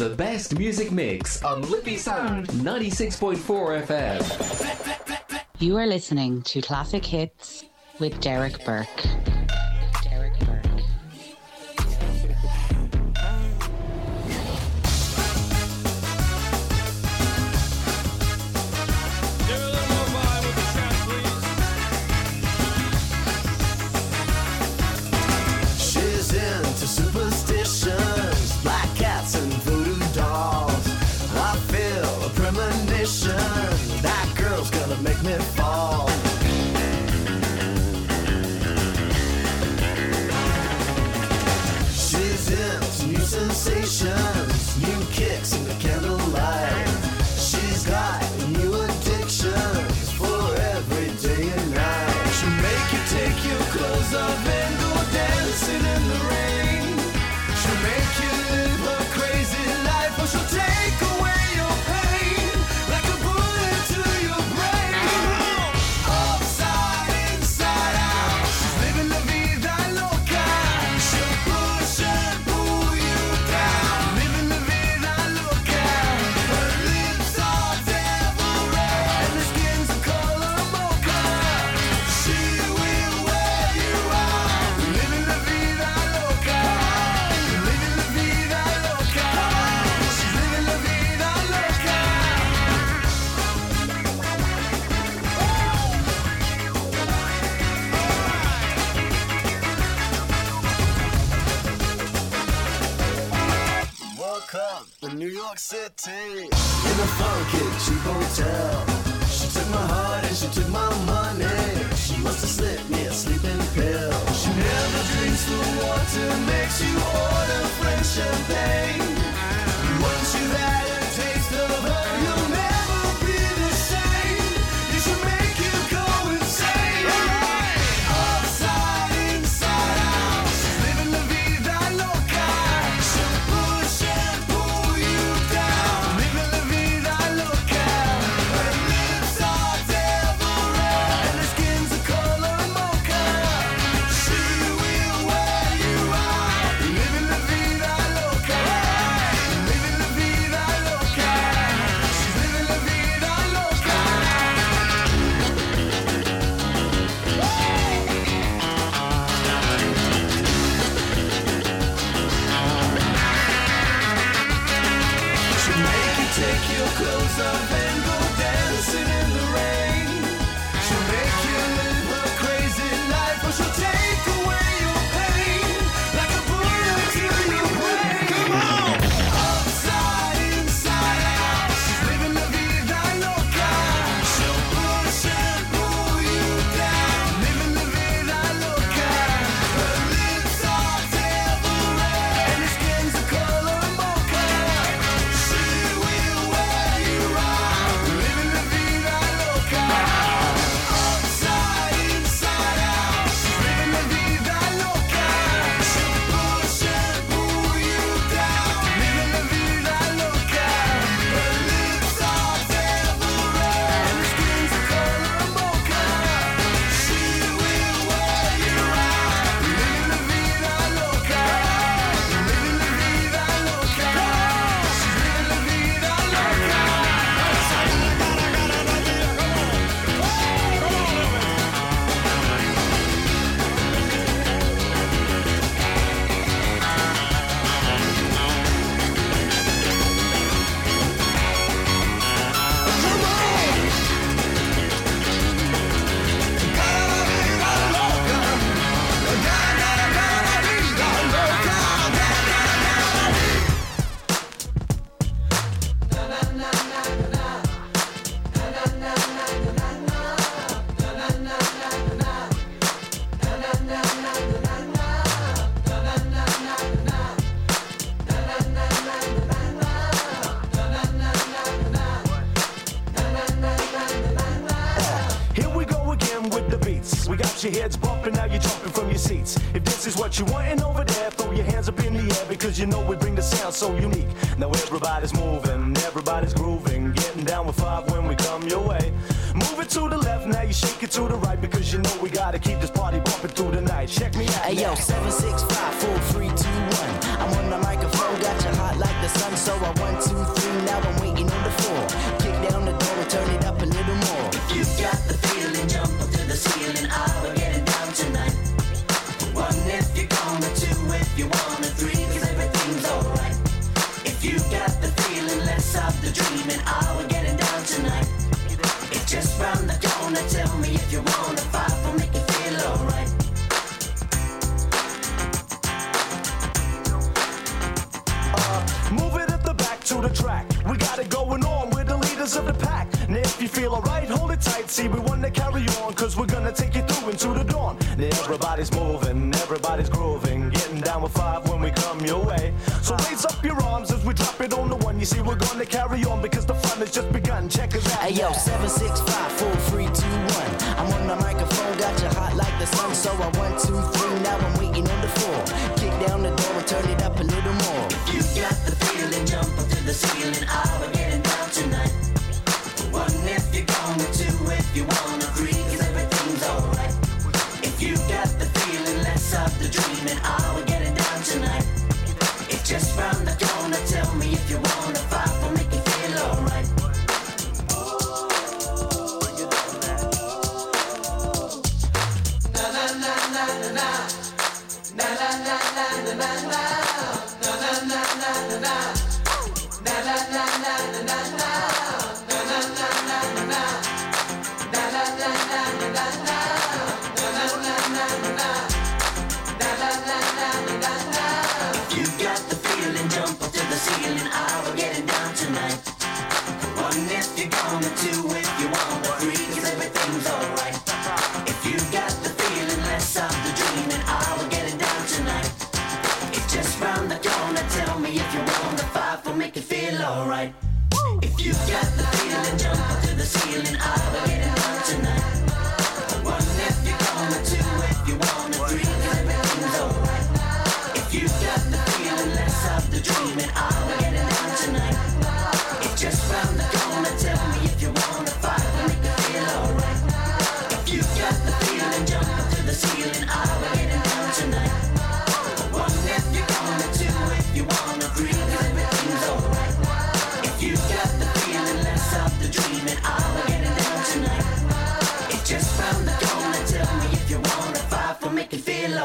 the best music mix on Liffey Sound 96.4 FM. You are listening to Classic Hits with Derek Burke.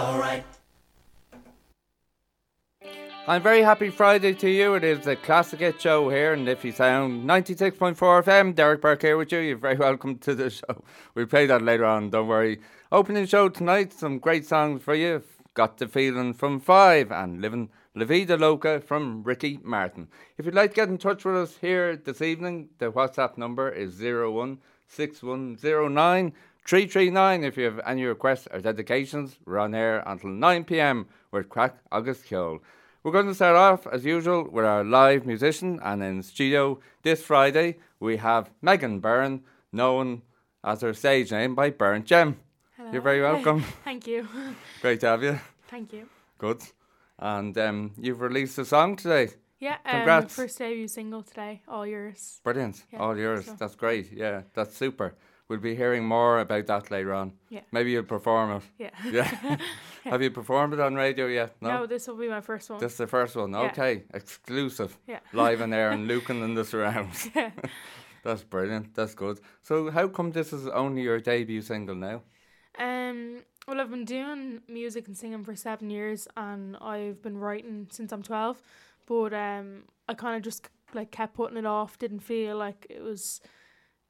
Alright. I'm very happy Friday to you. It is the Classic Hit Show here in Liffey Sound, 96.4 FM. Derek Burke here with you. You're very welcome to the show. We'll play that later on, don't worry. Opening show tonight, some great songs for you. Got the Feeling from Five and Living La Vida Loca from Ricky Martin. If you'd like to get in touch with us here this evening, the WhatsApp number is 016109 339. If you have any requests or dedications, we're on air until 9 pm with Crack August Kill. We're going to start off, as usual, with our live musician, and in studio this Friday we have Megan Byrne, known as her stage name by Burnt Gem. You're very welcome. Thank you. Great to have you. Thank you. Good. And um, you've released a song today. Yeah, um, Congrats. first debut single today, all yours. Brilliant. Yeah, All yours. so- That's great. Yeah, that's super. We'll be hearing more about that later on. Yeah. Maybe you'll perform it. Yeah. Yeah. Have you performed it on radio yet? No. No, this will be my first one. This is the first one. Okay. Exclusive. Yeah. Live in air and Lucan in the surrounds. Yeah. That's brilliant. That's good. So how come this is only your debut single now? Um, well, I've been doing music and singing for seven years, and I've been writing since I'm twelve. But um, I kind of just like kept putting it off. Didn't feel like it was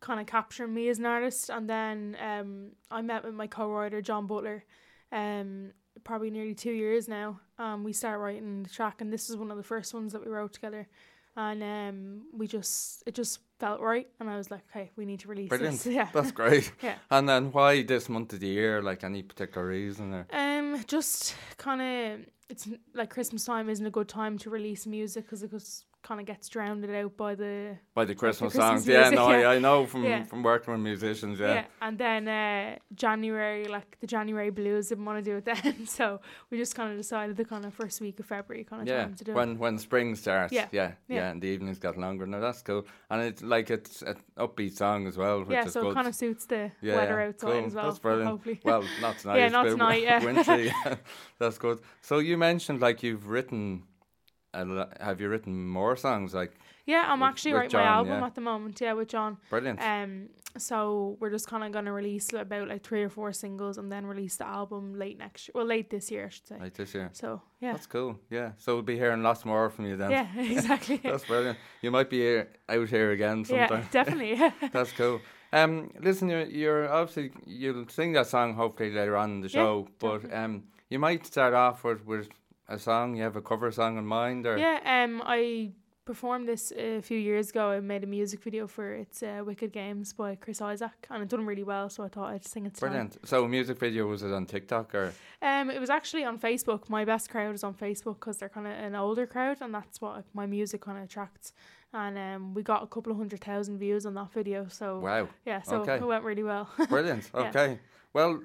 kind of capturing me as an artist. And then um, I met with my co-writer John Butler. Um, probably nearly two years now. Um, we started writing the track, and this is one of the first ones that we wrote together. And um, we just it just felt right, and I was like, okay, we need to release Brilliant. this. Yeah, That's great. Yeah. And then why this month of the year? Like any particular reason or Um, just kind of it's like Christmas time isn't a good time to release music because kind of gets drowned out by the by the Christmas, Christmas songs? Yeah, no, yeah. I, I know from Yeah. from working with musicians. Yeah. yeah. And then uh, January, like the January blues, didn't want to do it then, so we just kind of decided the kind of first week of February kind of Yeah, time to do when it. when when spring starts. Yeah, yeah, yeah, yeah. and the evenings got longer. No, that's cool, and it's like it's an upbeat song as well, which Yeah, is so good. it kind of suits the weather outside cool. as well. That's brilliant. Hopefully. Well, not tonight. Yeah, not tonight, yeah. wintry. that's good. So you mentioned like you've written have you written more songs? Like Yeah, I'm With- actually with writing my album yeah. at the moment. Yeah, with John. brilliant. Um, so we're just kind of gonna release about like three or four singles and then release the album late next year. Well, late this year, I should say. like this year. So yeah, That's cool. Yeah. So we'll be hearing lots more from you then. yeah, exactly. That's brilliant. You might be here, out here again sometime. yeah, definitely. Yeah. That's cool. Um, listen, you're, you're obviously you'll sing that song hopefully later on in the Yeah, show, but um, you might start off with, with a song. You have a cover song in mind, or Yeah, um, I performed this a few years ago. I made a music video for. It's uh, Wicked Games by Chris Isaak, and it done really well. So I thought I'd sing it. tonight. brilliant. So, music video was it on TikTok or Um, it was actually on Facebook. My best crowd is on Facebook because they're kind of an older crowd, and that's what like, my music kind of attracts. And um, we got a couple of hundred thousand views on that video. So wow, yeah, so Okay. it went really well. brilliant. Yeah. Okay, well.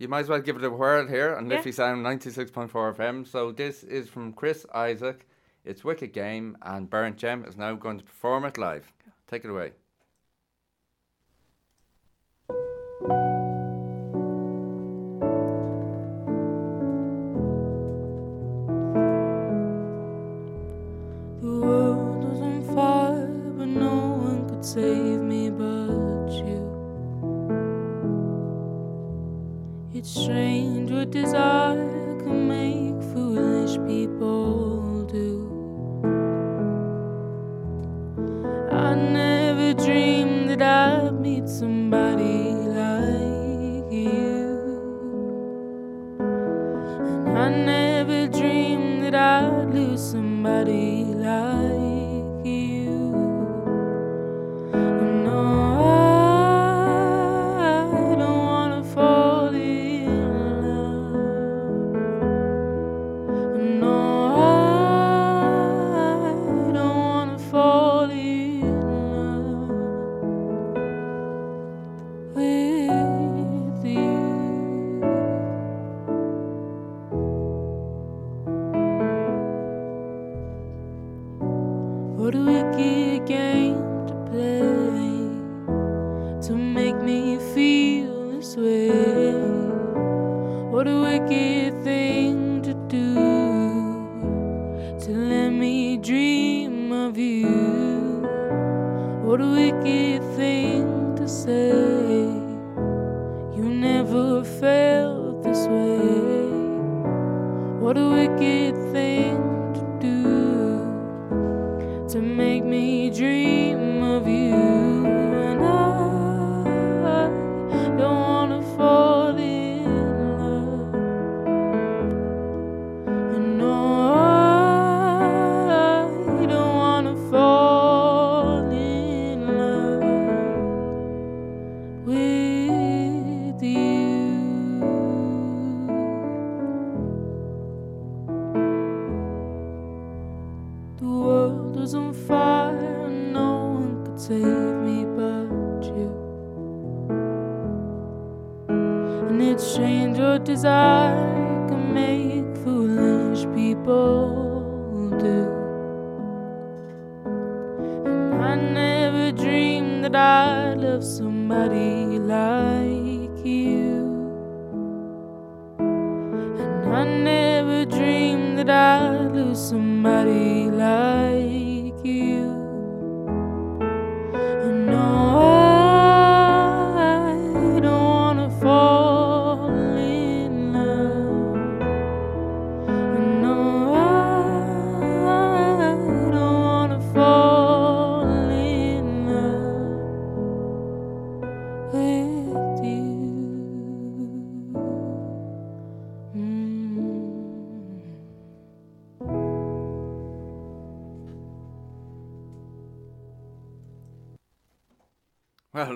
You might as well give it a whirl here on Yeah. Liffey Sound 96.4 FM. So, this is from Chris Isaak. It's Wicked Game, and Burnt Gem is now going to perform it live. Take it away. The strange with desire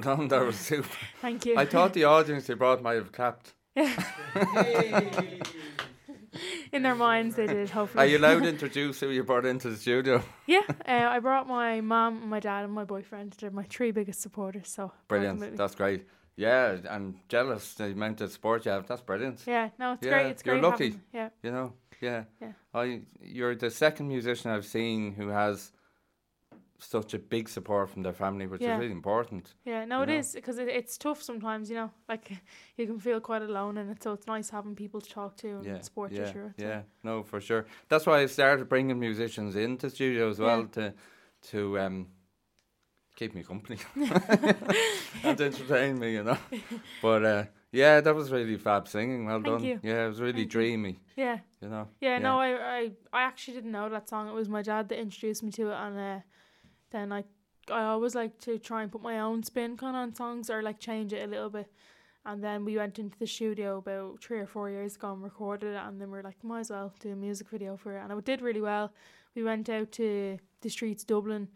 done, that was super. Thank you. I thought the audience they brought might have clapped. in their minds they did. Hopefully. Are you allowed to introduce who you brought into the studio? Yeah, uh, I brought my mum, my dad, and my boyfriend. They're my three biggest supporters. So Brilliant. That's great. Yeah, I'm jealous the amount of support you have. That's brilliant. yeah, no, it's Yeah, great. It's you're great. lucky. having- yeah, You know, yeah. Yeah. I, you're the second musician I've seen who has such a big support from their family, which Yeah. is really important. Yeah, no, it know? is because it, it's tough sometimes. You know, like you can feel quite alone and it, so it's nice having people to talk to and Yeah, support yeah, you. Sure, so. yeah, no, for sure. That's why I started bringing musicians into studio as well Yeah. to to um keep me company and entertain me, you know. But uh, yeah, that was really fab singing. Well Thank done. you. Yeah, it was really Thank you. dreamy, yeah, you know. yeah. No, I, I, I actually didn't know that song. It was my dad that introduced me to it, and uh, then I, I always like to try and put my own spin kind of on songs or like change it a little bit. And then we went into the studio about three or four years ago and recorded it, and then we are like, might as well do a music video for it, and it did really well. We went out to the streets Dublin.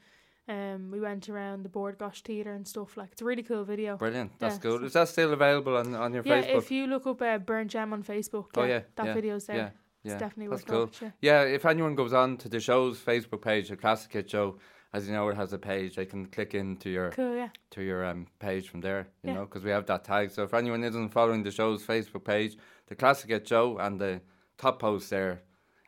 Um, we went around the Bord Gáis Theatre and stuff like. It's a really cool video. Brilliant. That's Yeah, good. so- Is that still available on on your Yeah, Facebook? if you look up uh, Burnt Gem on Facebook, Oh, yeah, that yeah, video's there. yeah, It's yeah, definitely that's worth cool. Yeah, if anyone goes on to the show's Facebook page, the Classic Hit Show, as you know, it has a page. They can click into your Cool, yeah. to your um, page from there, you Yeah. know, because we have that tag. So if anyone isn't following the show's Facebook page, the Classic Hit Show and the top post there,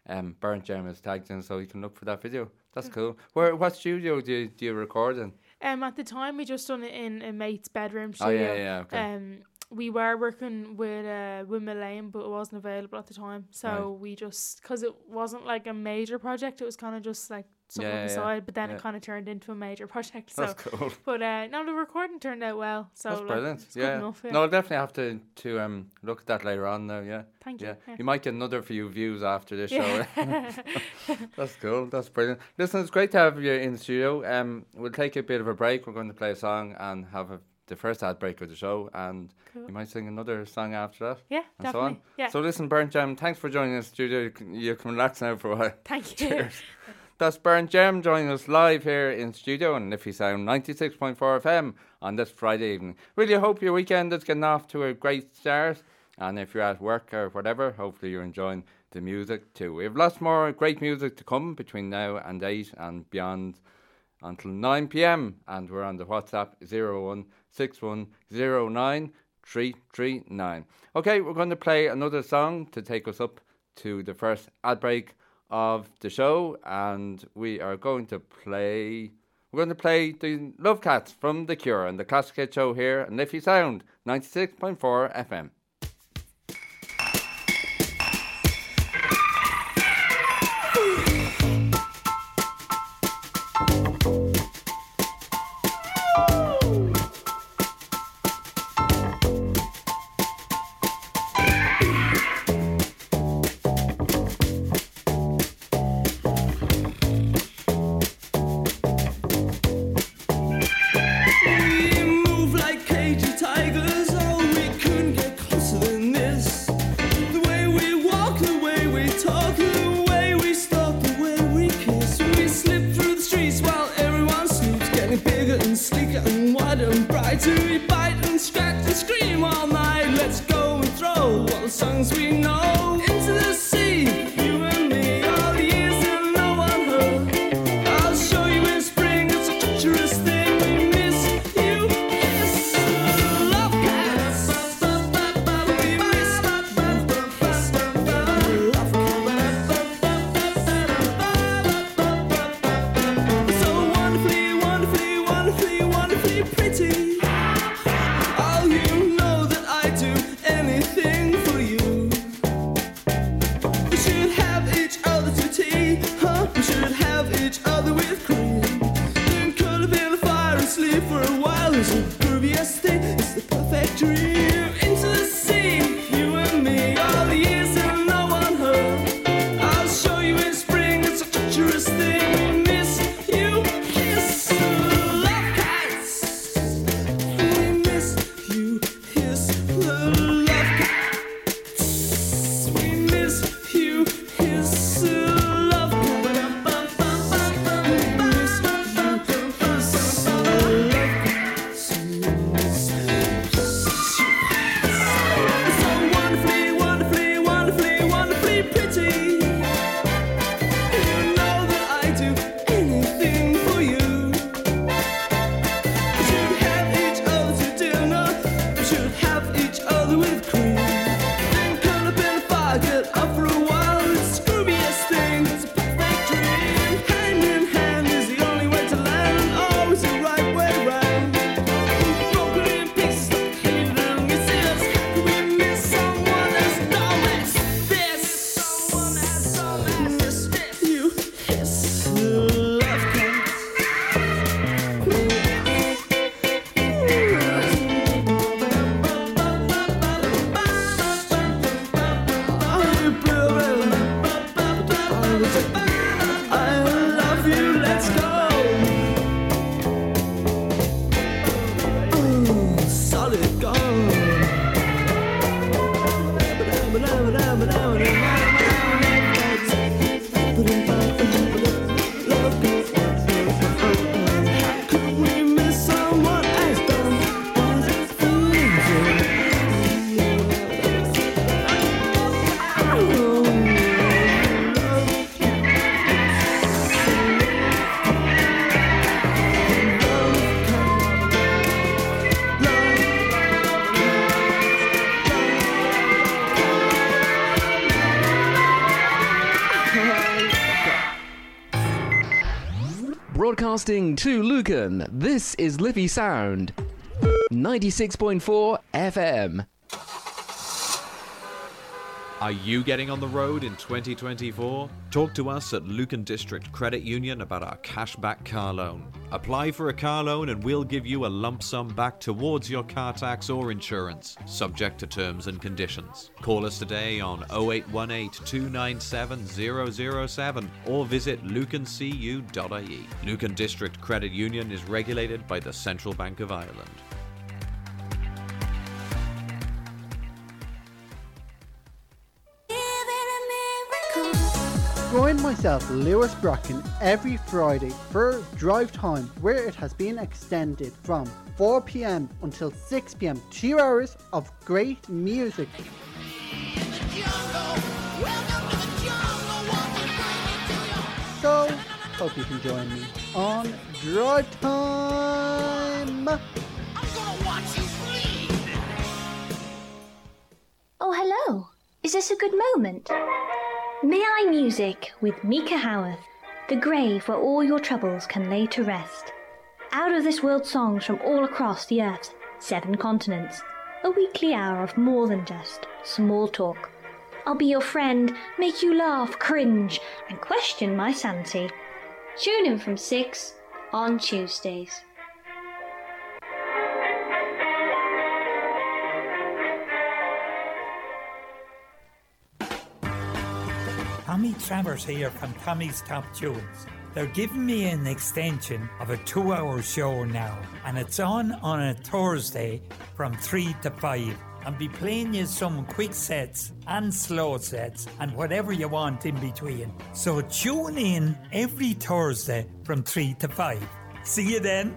um, Burnt Gem is tagged in, so you can look for that video. That's cool. Where what studio do you, do you record in? Um, at the time, we just done it in a mate's bedroom studio. Oh yeah, yeah, okay. Um, we were working with uh, Windmill Lane, but it wasn't available at the time. So Right. we just, because it wasn't like a major project, it was kind of just like something Yeah, on the yeah, side, but then yeah. it kind of turned into a major project. So, That's cool. but uh, no, the recording turned out well. So That's like, brilliant. it's good yeah. enough, yeah. No, I'll definitely have to to um look at that later on now. Yeah. Thank you. Yeah. You might get another few views after this show. That's cool. That's brilliant. Listen, it's great to have you in the studio. Um, we'll take a bit of a break. We're going to play a song and have a, the first ad break of the show, and Cool. you might sing another song after that. yeah, And so on. Yeah. So listen, Burnt Gem, thanks for joining us, studio. You can, you can relax now for a while. Thank you. Cheers. That's Burnt Gem joining us live here in studio on Liffey Sound 96.4 FM on this Friday evening. Really hope your weekend is getting off to a great start. And if you're at work or whatever, hopefully you're enjoying the music too. We have lots more great music to come between now and 8 and beyond until 9 pm. And we're on the WhatsApp 016109339. Okay, we're going to play another song to take us up to the first ad break of the show. And we are going to play. We're going to play the Love Cats from The Cure and the Classic Hit Show here on Liffey Sound 96.4 FM. Broadcasting to Lucan, this is Liffey Sound. 96.4 FM. Are you getting on the road in 2024? Talk to us at Lucan District Credit Union about our cashback car loan. Apply for a car loan and we'll give you a lump sum back towards your car tax or insurance, subject to terms and conditions. Call us today on 0818 297 007 or visit lucancu.ie. Lucan District Credit Union is regulated by the Central Bank of Ireland. Join myself, Lewis Bracken, every Friday for Drive Time, where it has been extended from 4 pm until 6 pm. Two hours of great music. So, hope you can join me on Drive Time. Oh, hello. Is this a good moment? May I Music with Mika Howarth, the grave where all your troubles can lay to rest. Out of this world songs from all across the earth's seven continents. A weekly hour of more than just small talk. I'll be your friend, make you laugh, cringe, and question my sanity. Tune in from 6 on Tuesdays. Tommy Travers here from Tommy's Top Tunes. They're giving me an extension of a two hour show now, and it's on on a Thursday from 3 to 5. I'll be playing you some quick sets and slow sets and whatever you want in between. So tune in every Thursday from 3 to 5. See you then.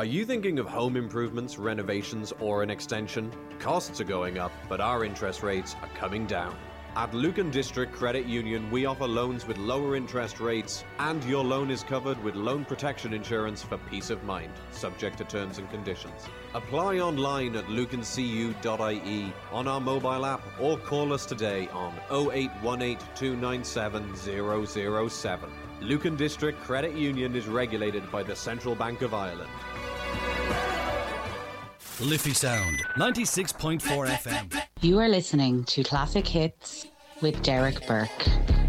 Are you thinking of home improvements, renovations, or an extension? Costs are going up, but our interest rates are coming down. At Lucan District Credit Union, we offer loans with lower interest rates, and your loan is covered with loan protection insurance for peace of mind, subject to terms and conditions. Apply online at lucancu.ie on our mobile app or call us today on 0818 297 007. Lucan District Credit Union is regulated by the Central Bank of Ireland. Liffey Sound, 96.4 FM. You are listening to Classic Hits with Derek Burke.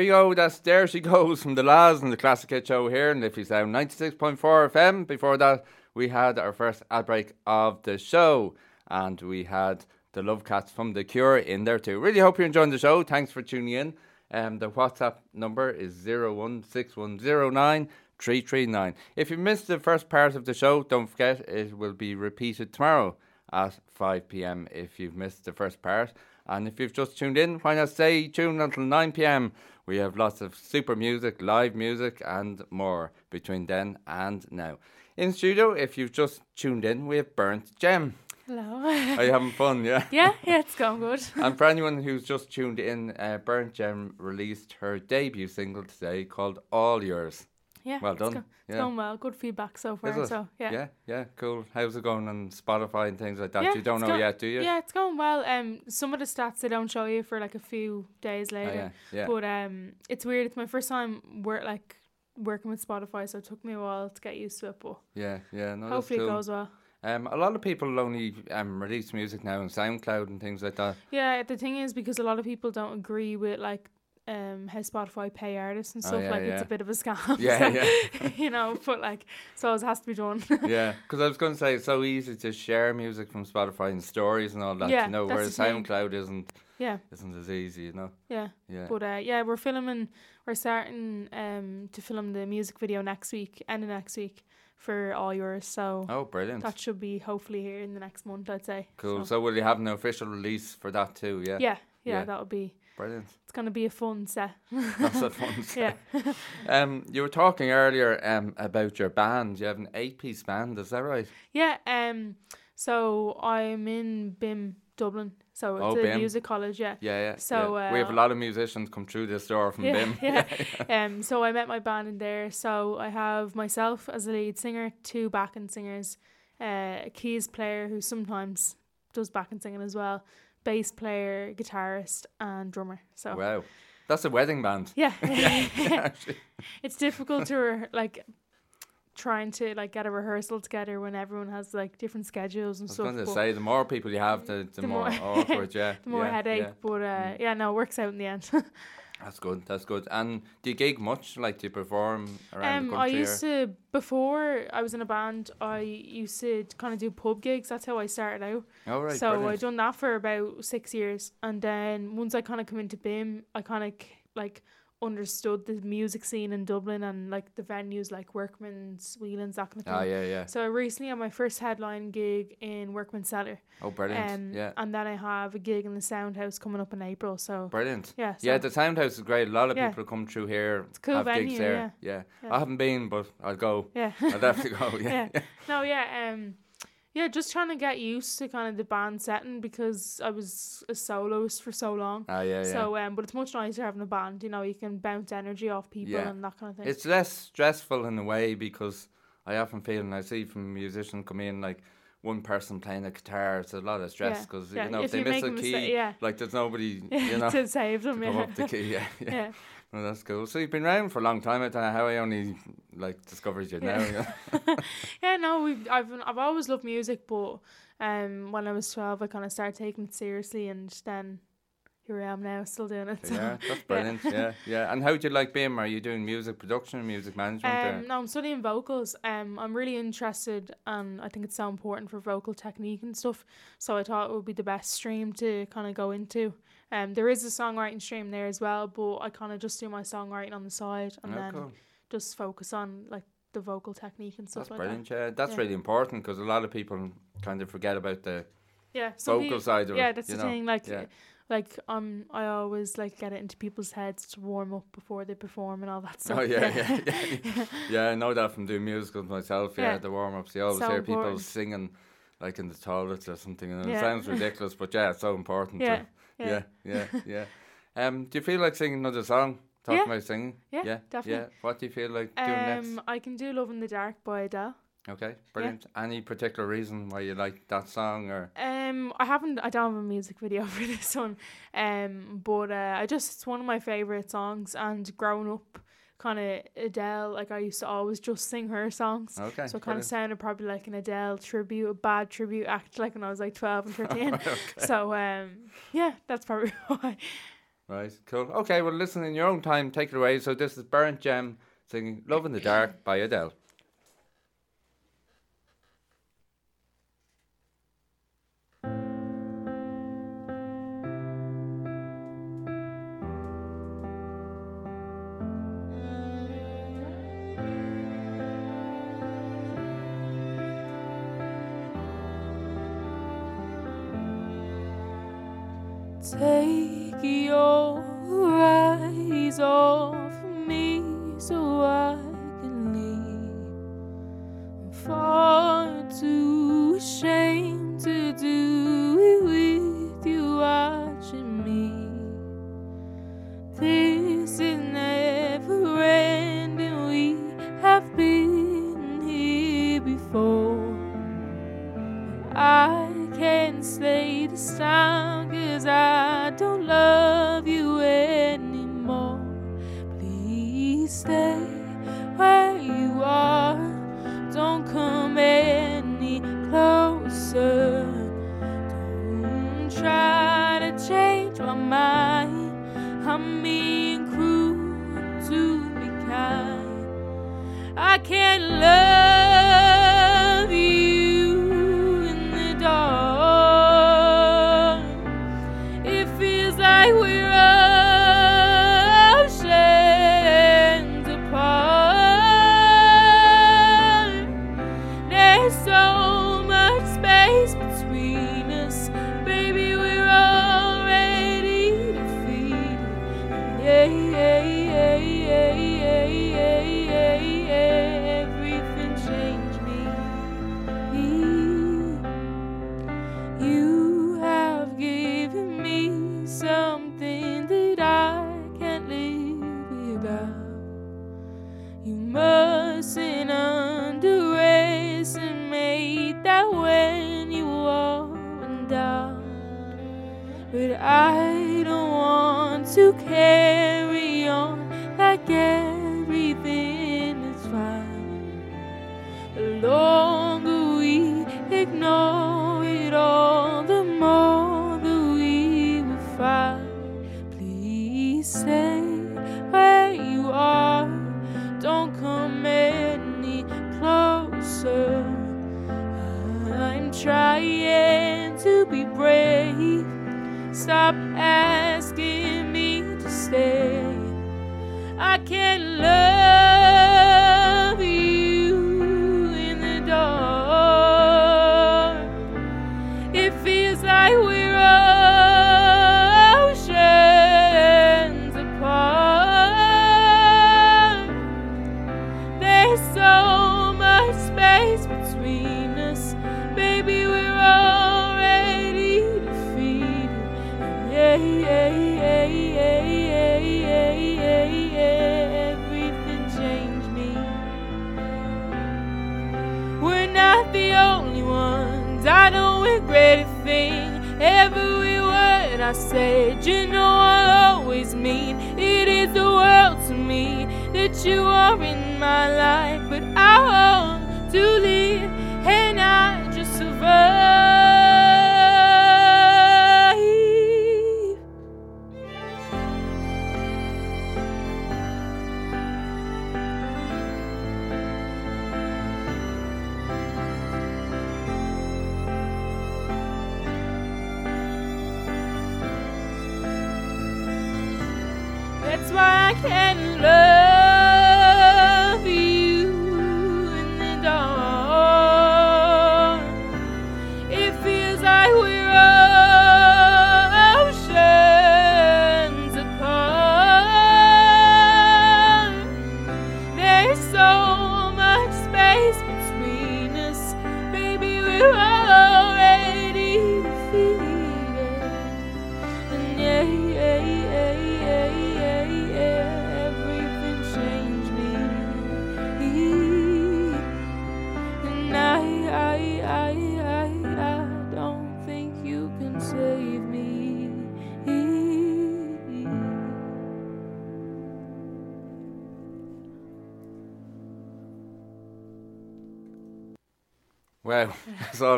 You go. That's There She Goes from the La's and the Classic Hit Show here in Liffey Sound 96.4 FM. Before that, we had our first ad break of the show and we had the Love Cats from The Cure in there too. Really hope you're enjoying the show. Thanks for tuning in. Um, the WhatsApp number is 016109339. If you missed the first part of the show, don't forget it will be repeated tomorrow at 5 pm if you've missed the first part. And if you've just tuned in, why not stay tuned until 9 pm? We have lots of super music, live music, and more between then and now. In studio, if you've just tuned in, we have Burnt Gem. Hello. Are you having fun? Yeah. yeah, yeah, it's going good. And for anyone who's just tuned in, uh, Burnt Gem released her debut single today called All Yours. Yeah, Well it's done. go- It's yeah. going well. Good feedback so far. So yeah. yeah, yeah, cool. How's it going on Spotify and things like that? Yeah, you don't know go- yet, do you? Yeah, it's going well. Um, some of the stats they don't show you for like a few days later. Oh, yeah, yeah. But um, it's weird. It's my first time work like working with Spotify, so it took me a while to get used to it. But Yeah, yeah. No, hopefully cool. it goes well. Um, a lot of people only um, release music now on SoundCloud and things like that. Yeah, the thing is because a lot of people don't agree with like um how Spotify pay artists and Oh, stuff. yeah, like it's a bit of a scam. Yeah, so, yeah. you know, but like so it has to be done. yeah, because I was going to say it's so easy to share music from Spotify and stories and all that, Yeah, you know, whereas. SoundCloud isn't Yeah. isn't as easy, you know. Yeah. Yeah. But uh, yeah, we're filming. We're starting um to film the music video next week, end of next week, for all yours. So Oh, brilliant. That should be hopefully here in the next month, I'd say. Cool. So, will you have an official release for that too? Yeah. yeah, yeah, that would be. Brilliant. It's gonna be a fun set. That's a fun Yeah. um, you were talking earlier um about your band. You have an eight-piece band, is that right? Yeah, um, so I'm in BIMM Dublin, so it's Oh, a BIMM. music college, yeah. Yeah, yeah. So yeah. we have a uh, lot of musicians come through this door from yeah, BIMM. Yeah. um, so I met my band in there. So I have myself as a lead singer, two backing singers, uh, a keys player who sometimes does backing singing as well, bass player, guitarist, and drummer. So Wow, that's a wedding band. Yeah. it's difficult to re- like trying to like get a rehearsal together when everyone has like different schedules and stuff. I was going to say the more people you have, the, the, more, awkward. Yeah, the more yeah, headache. yeah. Mm. But uh, yeah, no, it works out in the end. That's good. That's good. And do you gig much? Like, do you perform around the Um, I country? used to before I was in a band. I used to kind of do pub gigs. That's how I started out. Oh, right, So I brilliant. done that for about six years, and then once I kind of come into BIMM, I kind of like understood the music scene in Dublin and like the venues like Workman's, Whelan's, that kind of thing. Ah, yeah, yeah. So I recently had my first headline gig in Workman's Cellar. Oh, brilliant, yeah. And then I have a gig in the Sound House coming up in April. So Brilliant. Yeah. yeah, the Sound House is great. A lot of Yeah. people come through here. It's cool have venue, gigs there. yeah. Yeah. I haven't been, but I'll go. Yeah. I'd have to go. Yeah. yeah. No, yeah. Um, yeah, just trying to get used to kind of the band setting because I was a soloist for so long. Ah, yeah, yeah. So, um, but it's much nicer having a band. You know, you can bounce energy off people Yeah. and that kind of thing. It's less stressful in a way because I often feel, and I see from musicians come in, like one person playing the guitar, it's a lot of stress Yeah, because, yeah, you know, if, if they you miss make a a key, mistake- yeah. like there's nobody, you know, to save them, come yeah. up the key. Yeah, yeah. Yeah. Well, that's cool. So you've been around for a long time. I don't know how I only like discovered you now. Yeah. Yeah. yeah, no, we've I've I've always loved music, but um, when I was twelve, I kind of started taking it seriously, and then here I am now, still doing it. so, yeah, that's brilliant. Yeah. yeah, And how do you like BIMM? Are you doing music production, music management? Um, or? no, I'm studying vocals. Um, I'm really interested, and I think it's so important for vocal technique and stuff. So I thought it would be the best stream to kind of go into. Um, there is a songwriting stream there as well, but I kind of just do my songwriting on the side and Oh, then cool. just focus on like the vocal technique and stuff That's like brilliant. that. Yeah, that's Yeah. really important because a lot of people kind of forget about the Yeah, vocal peo- side of yeah, it. Yeah, that's the know? thing. Like, yeah. like um, I always like get it into people's heads to warm up before they perform and all that stuff. Oh yeah, yeah, yeah, yeah. I know that from doing musicals myself. Yeah, Yeah. the warm ups. You always So hear people singing like in the toilets or something, and it sounds ridiculous, but yeah, it's so important. Yeah, to, yeah. yeah, yeah, yeah. Um, do you feel like singing another song? Talking Yeah. about singing. Yeah, yeah, definitely. Yeah. What do you feel like doing next? Um, I can do "Love in the Dark" by Adele. Okay, brilliant. Any particular reason why you like that song, or Um, I haven't. I don't have a music video for this one. Um, but uh, I just it's one of my favorite songs. And growing up, kind of Adele. Like I used to always just sing her songs. Okay. So it kind of sounded probably like an Adele tribute, a bad tribute act, like when I was like twelve and thirteen. okay. So um, yeah, that's probably why. Right. Cool. Okay. Well, listen in your own time. Take it away. So this is Burnt Gem singing "Love in the Dark" by Adele. Take your eyes off me so I can leave. I'm far too ashamed to do it with you watching me. This is never ending, we have been here before. I can't stay this time. my life.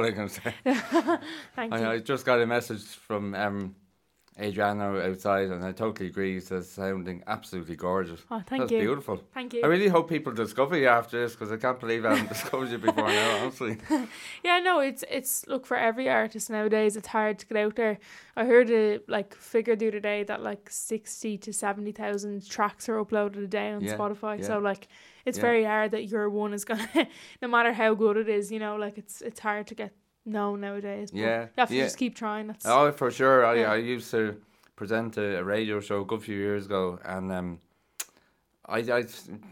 all I can say. Thank I, you. I just got a message from um, Adriano outside, and I totally agree. It's sounding absolutely gorgeous. Oh, thank That's you. beautiful. Thank you. I really hope people discover you after this because I can't believe I haven't discovered you before now, honestly. yeah, no, it's, it's, look, for every artist nowadays, it's hard to get out there. I heard a, like, figure the other day that, like, 60 to 70,000 tracks are uploaded a day on yeah, Spotify. Yeah. So, like, it's Yeah. very hard that your one is gonna, no matter how good it is, you know, like it's it's hard to get known nowadays. Yeah, you have to yeah. just keep trying. That's oh for sure. I. I used to present a, a radio show a good few years ago, and um, I I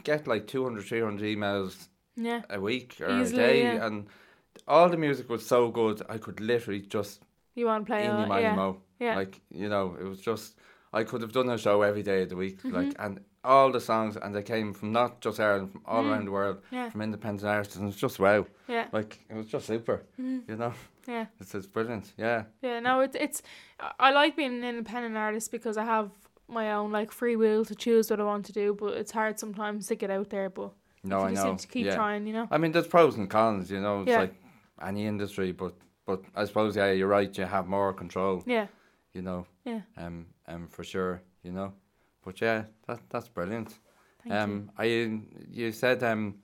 get like 200, 300 emails yeah. a week or Easily, a day, yeah. and all the music was so good. I could literally just You want to play in your yeah. Yeah. Like, you know, it was just I could have done a show every day of the week. Like Mhm. and all the songs and they came from not just Ireland, from all Mm. around the world. Yeah. From independent artists and it's just wow. Yeah. Like it was just super. Mhm. You know? Yeah. It's it's brilliant. Yeah. Yeah, no, it's it's. I- like being an independent artist because I have my own like free will to choose what I want to do. But it's hard sometimes to get out there. But No, you I just know. to keep yeah. trying, you know. I mean there's pros and cons, you know, it's Yeah. like any industry, but but I suppose yeah, you're right, you have more control. Yeah. You know. Yeah. Um um for sure, you know. But yeah, that that's brilliant. Thank um I you said um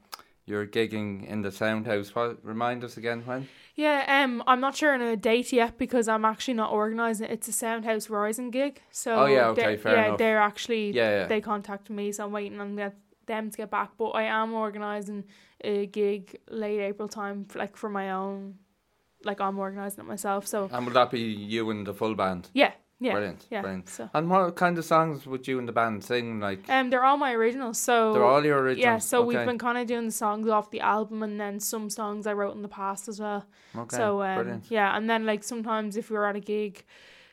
you're gigging in the sound house. What remind us again when? Yeah, um, I'm not sure on a date yet because I'm actually not organising it. It's a Soundhouse Rising gig. So Oh, yeah, they're- okay, fair yeah, enough. they're actually Yeah, yeah. they contacted me, so I'm waiting on that, them to get back. But I am organising a gig late April time, f- like for my own, like I'm organising it myself. So And will that be you and the full band? yeah, yeah, Brilliant. yeah. Brilliant. So And what kind of songs would you and the band sing? Like um, they're all my originals. So They're all your originals. Yeah, so we've been kind of doing the songs off the album, and then some songs I wrote in the past as well. Okay, So um, brilliant. yeah, and then like sometimes if we were at a gig,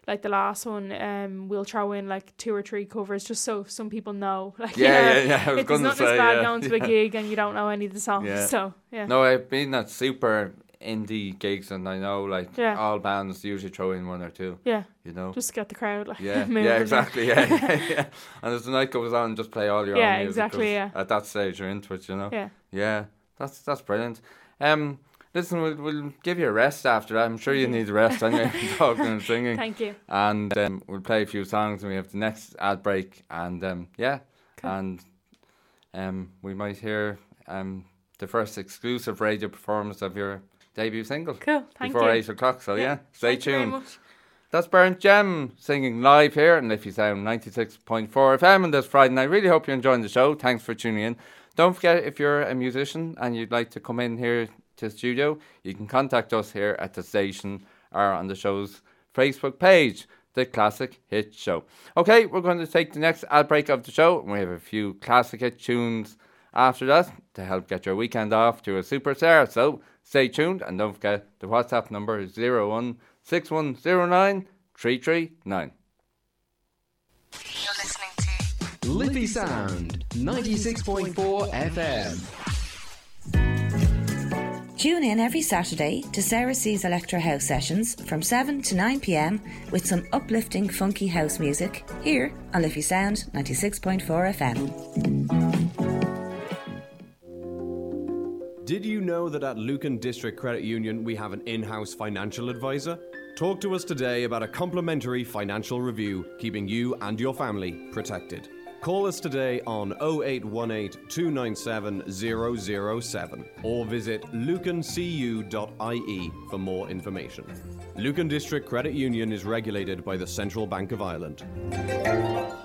like the last one, um, we'll throw in like two or three covers just so some people know. Like Yeah, you know, yeah, yeah, I was it's not say, as bad yeah, going to a gig and you don't know any of the songs. Yeah. So yeah. No, I've been at super indie gigs and I know like Yeah. all bands usually throw in one or two. Yeah. You know? Just get the crowd like Yeah, yeah, exactly. Yeah, yeah, yeah. And as the night goes on, just play all your Yeah, own music. 'cause exactly, yeah. At that stage, you're into it, you know. Yeah. Yeah, that's that's brilliant. Um, listen, we'll we'll give you a rest after that. I'm sure you need a rest anyway, talking and singing. Thank you. And um, we'll play a few songs, and we have the next ad break, and um, yeah, Cool. and um, we might hear um the first exclusive radio performance of your debut single. Cool, thank before you. eight o'clock. So Yeah, yeah, stay thank you very tuned. much. That's Burnt Gem singing live here on Liffey Sound 96.4 FM on this Friday night. Really hope you're enjoying the show. Thanks for tuning in. Don't forget, if you're a musician and you'd like to come in here to the studio, you can contact us here at the station or on the show's Facebook page, The Classic Hit Show. Okay, we're going to take the next ad break of the show, and we have a few classic hit tunes after that to help get your weekend off to a superstar. So stay tuned and don't forget the WhatsApp number is 016109 339. Liffey Sound 96.4 FM. Tune in every Saturday to Sarah C's Electro House sessions from 7 to 9 pm with some uplifting funky house music here on Liffey Sound 96.4 FM. Did you know that at Lucan District Credit Union we have an in house financial advisor? Talk to us today about a complimentary financial review, keeping you and your family protected. Call us today on 0818 297 007 or visit lucancu.ie for more information. Lucan District Credit Union is regulated by the Central Bank of Ireland.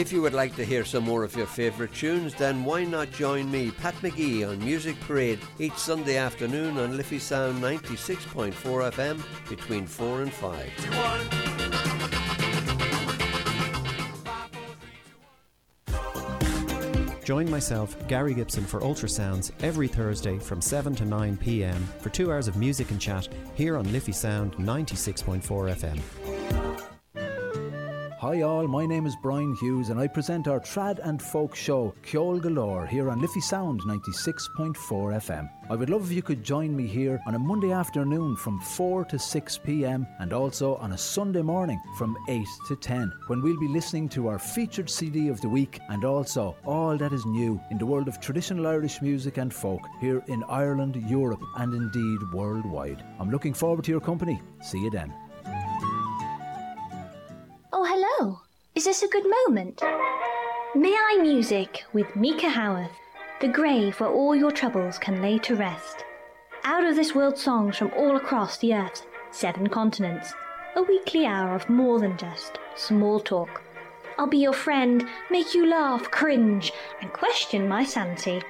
If you would like to hear some more of your favourite tunes, then why not join me, Pat McGee, on Music Parade each Sunday afternoon on Liffey Sound 96.4 FM between 4 and 5. Join myself, Gary Gibson, for Ultrasounds every Thursday from 7 to 9 pm for two hours of music and chat here on Liffey Sound 96.4 FM. Hi all, my name is Brian Hughes and I present our trad and folk show Ceol Galore here on Liffey Sound 96.4 FM. I would love if you could join me here on a Monday afternoon from 4 to 6 pm and also on a Sunday morning from 8 to 10 when we'll be listening to our featured CD of the week and also all that is new in the world of traditional Irish music and folk here in Ireland, Europe and indeed worldwide. I'm looking forward to your company. See you then. Oh, hello. Is this a good moment? May I Music with Mika Howarth, the grave where all your troubles can lay to rest. Out of this world songs from all across the earth's seven continents. A weekly hour of more than just small talk. I'll be your friend, make you laugh, cringe, and question my sanity.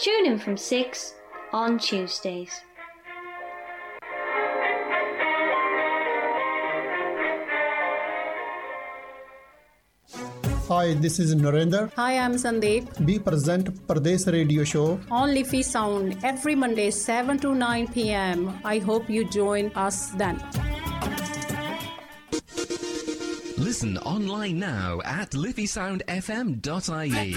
Tune in from 6 on Tuesdays. Hi, this is Narendra. Hi, I'm Sandeep. We present Pradesh Radio Show. On Liffey Sound every Monday 7 to 9 p.m. I hope you join us then. Listen online now at liffeysoundfm.ie.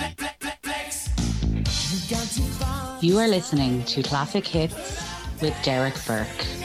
You are listening to Classic Hits with Derek Burke.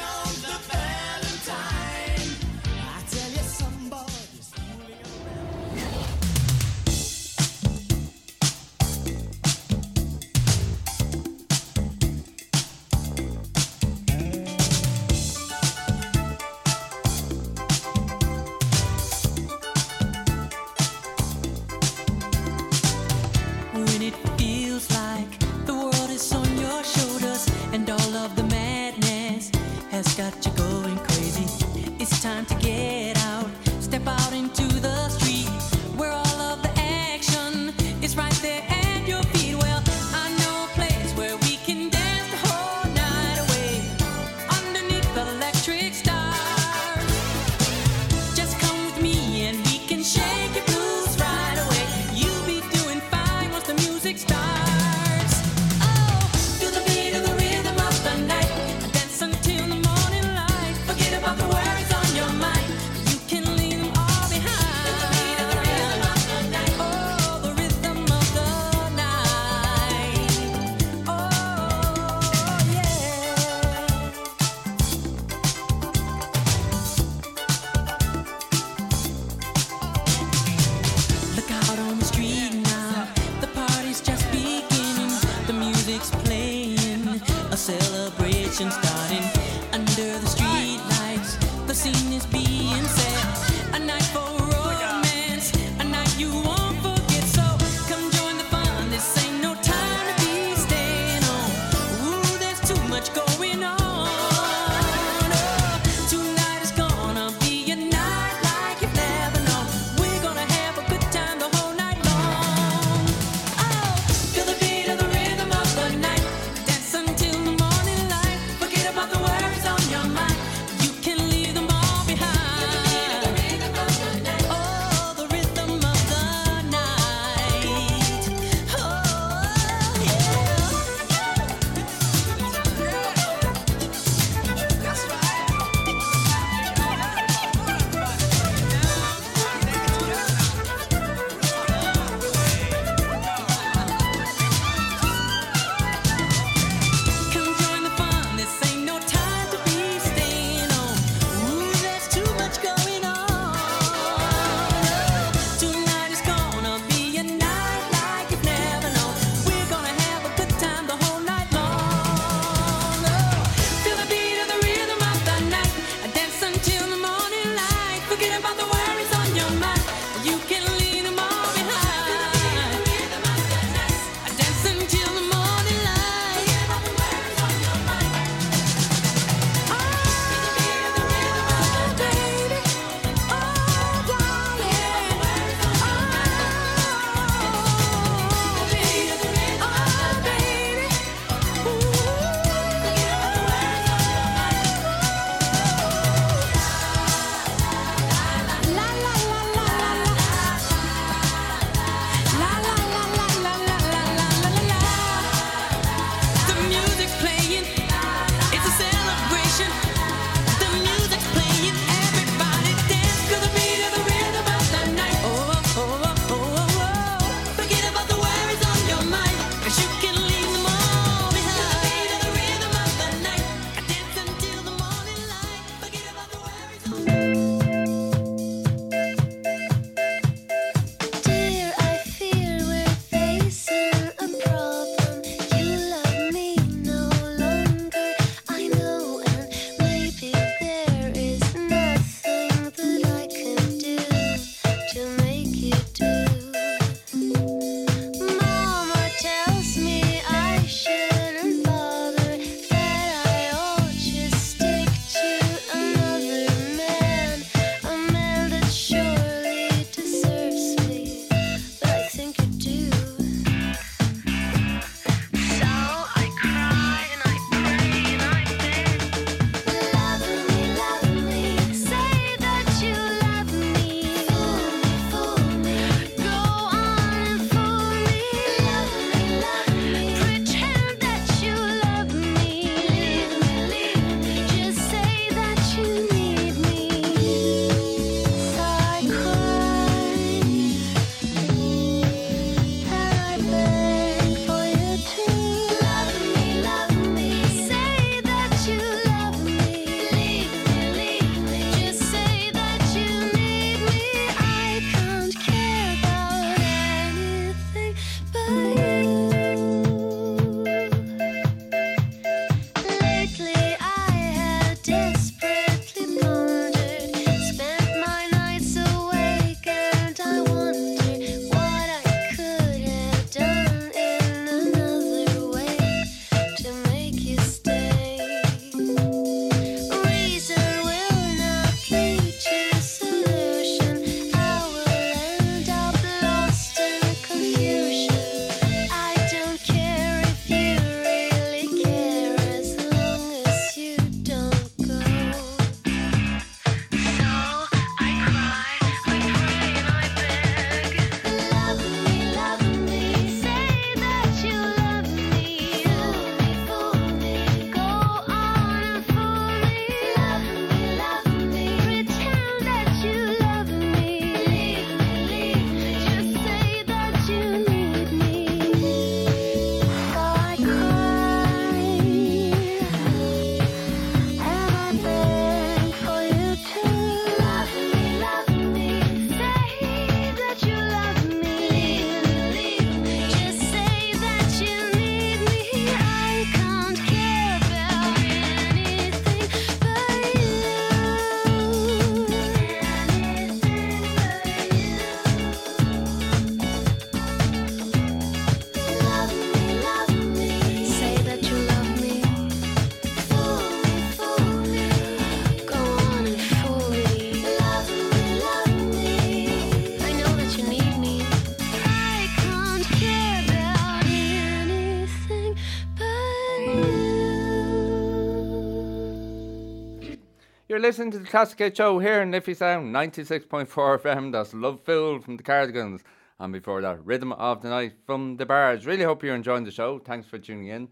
You're listening to the Classic Hit Show here in Liffey Sound, 96.4 FM. That's Lovefool from the Cardigans. And before that, Rhythm of the Night from DeBarge. Really hope you're enjoying the show. Thanks for tuning in.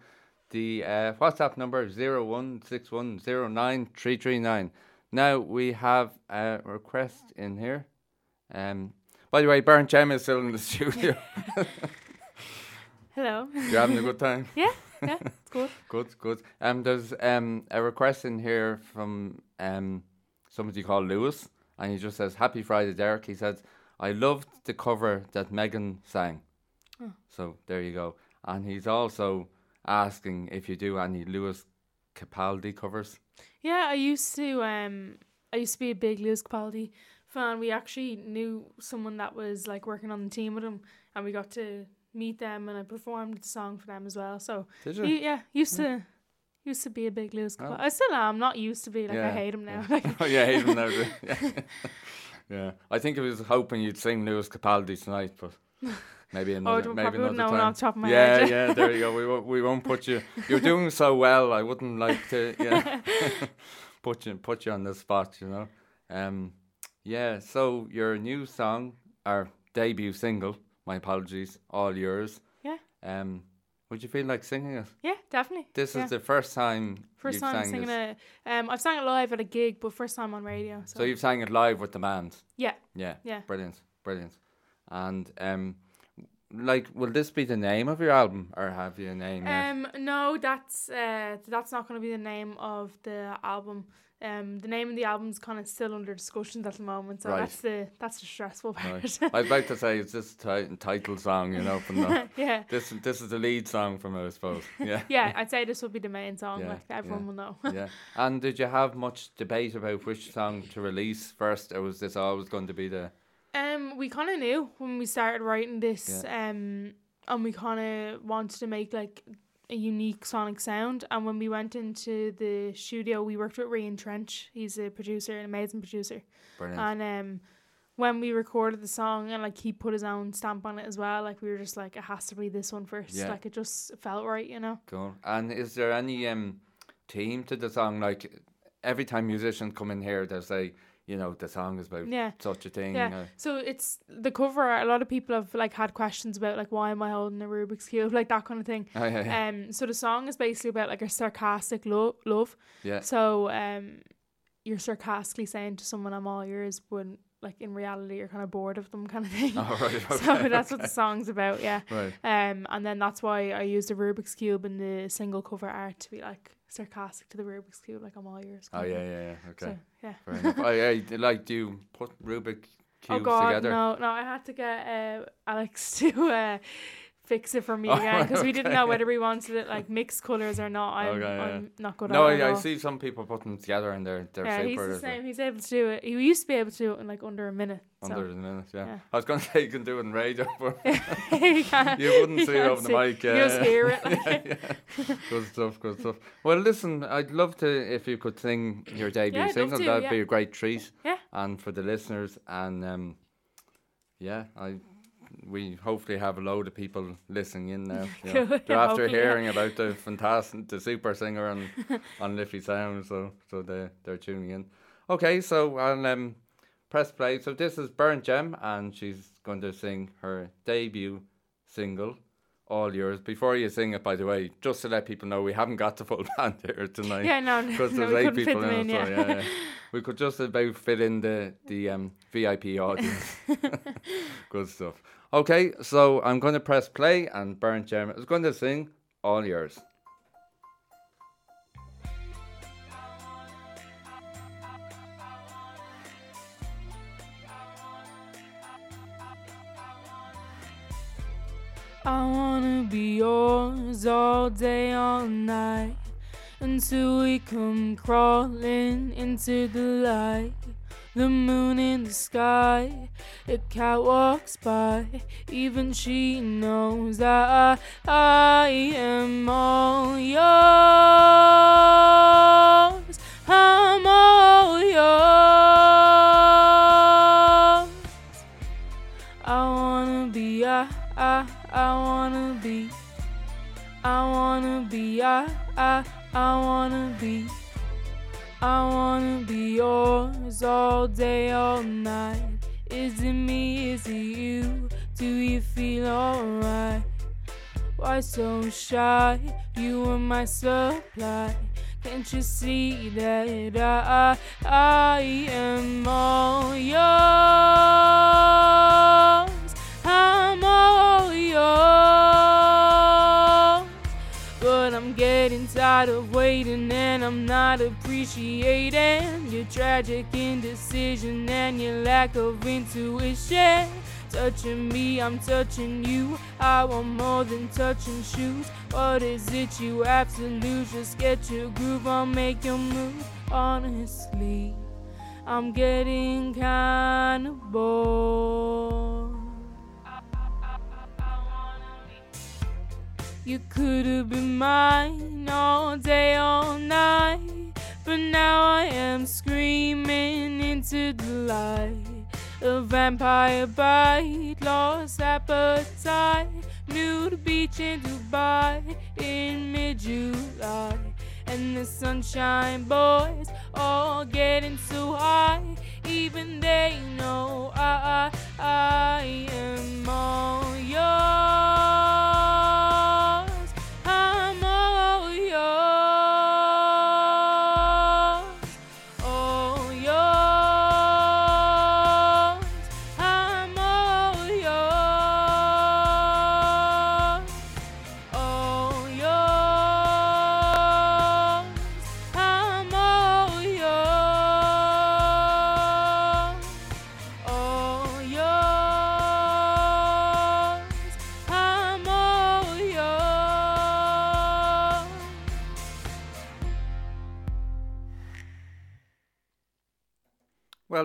The uh, WhatsApp number is 016109339. Now we have a request in here. Um, by the way, Burnt Gem is still in the studio. Hello. You're having a good time? Yeah, yeah, it's good. good, good. Um, there's um a request in here from um somebody called Lewis, and he just says, "Happy Friday, Derek." He says, "I loved the cover that Megan sang." Oh. So there you go. And he's also asking if you do any Lewis Capaldi covers. Yeah, I used to um I used to be a big Lewis Capaldi fan. We actually knew someone that was like working on the team with him and we got to meet them and I performed the song for them as well. So Did you? yeah, used to used to be a big Lewis Oh. Capaldi. I still am, not used to be, like I hate him now. Yeah. oh, yeah, hate him now. Yeah. yeah. I think I was hoping you'd sing Lewis Capaldi tonight, but maybe another, don't- maybe Oh, wouldn't another know time. off top of my yeah, head. yeah. There you go. We won't, we won't put you. You're doing so well. I wouldn't like to. Yeah. put you put you on the spot. You know. Um. Yeah. So your new song, our debut single. My apologies. All yours. Yeah. Um. Would you feel like singing it? Yeah, definitely. This yeah. is the first time. first time sang singing this. it. Um, I've sang it live at a gig, but first time on radio. So, So you've sang it live with the band. Yeah. Yeah. Yeah. Brilliant. Brilliant. And um, like, will this be the name of your album, or have you a name yet? Um, no, that's uh, that's not going to be the name of the album. Um, the name of the album's kind of still under discussions at the moment, so Right. that's the that's the stressful part. Right. I'd like to say it's this ti- title song, you know, from the Yeah. This this is the lead song from it, I suppose. Yeah. yeah, I'd say this would be the main song. Yeah, like everyone yeah, will know. yeah. And did you have much debate about which song to release first, or was this always going to be the? Um, we kind of knew when we started writing this, Yeah. um, and we kind of wanted to make like a unique sonic sound. And when we went into the studio, we worked with Rian Trench. He's a producer, an amazing producer. Brilliant. And um, when we recorded the song and like he put his own stamp on it as well, like we were just like, it has to be this one first. Yeah. Like it just felt right, you know. Cool. And is there any um theme to the song? Like every time musicians come in here, they'll say, you know, the song is about Yeah. such a thing. Yeah. uh, So it's the cover. A lot of people have like had questions about like why am I holding a Rubik's cube, like that kind of thing. Oh, yeah, yeah. Um. So the song is basically about like a sarcastic lo- love. Yeah. So um, you're sarcastically saying to someone, "I'm all yours," when like in reality you're kind of bored of them, kind of thing. Oh, right, so okay, that's what the song's about. Yeah. Right. Um. And then that's why I used a Rubik's cube in the single cover art to be like sarcastic to the Rubik's cube, like I'm all yours. Oh yeah, yeah, yeah. Okay. So, yeah. Fair enough. I, I like. Do you put Rubik cubes oh God, together? no, no! I had to get uh, Alex to uh, fix it for me Oh, again because we didn't know whether we wanted it like mixed colors or not. I'm, Okay, yeah. I'm not good No. I, I see some people putting them together and they're they're Yeah, he's the same. He's able to do it. He used to be able to do it in like under a minute. Under so. the minute, yeah. yeah. I was going to say you can do it in radio, but You you wouldn't you see it over the see- mic. you just hear it, like. yeah. Good stuff, good stuff. Well, listen, I'd love to if you could sing your debut Yeah, single. That'd be a great treat. Yeah. And for the listeners, and um, yeah, I. We hopefully have a load of people listening in now. You know. After hopefully, yeah. hearing about the fantastic, the super singer on on Liffey Sound, so so they they're tuning in. Okay, so I'll um press play. So this is Burnt Gem, and she's going to sing her debut single, "All Yours." Before you sing it, by the way, just to let people know, we haven't got the full band here tonight. Yeah, no, no, because no, there's we eight people in, in, so yeah. yeah, yeah. We could just about fit in the the um, VIP audience. Good stuff. Okay, so I'm going to press play, and Burnt Gem is going to sing "All Yours." I wanna be yours all day, all night until we come crawling into the light. The moon in the sky, a cat walks by. Even she knows that I, I am all yours. I'm all yours. I, wanna be. I wanna be, I, I, I wanna be. I wanna be yours all day, all night. Is it me? Is it you? Do you feel alright? Why so shy? You are my supply. Can't you see that I, I am all yours? I'm But I'm getting tired of waiting and I'm not appreciating your tragic indecision and your lack of intuition. Touching me, I'm touching you. I want more than touching shoes. What is it you have to lose? Just get your groove on, make your move. Honestly, I'm getting kinda bored. You could have been mine all day, all night. But now I am screaming into the light. A vampire bite, lost appetite. To beach in Dubai in mid July. And the sunshine boys all getting so high. Even they know I, I, I am all yours.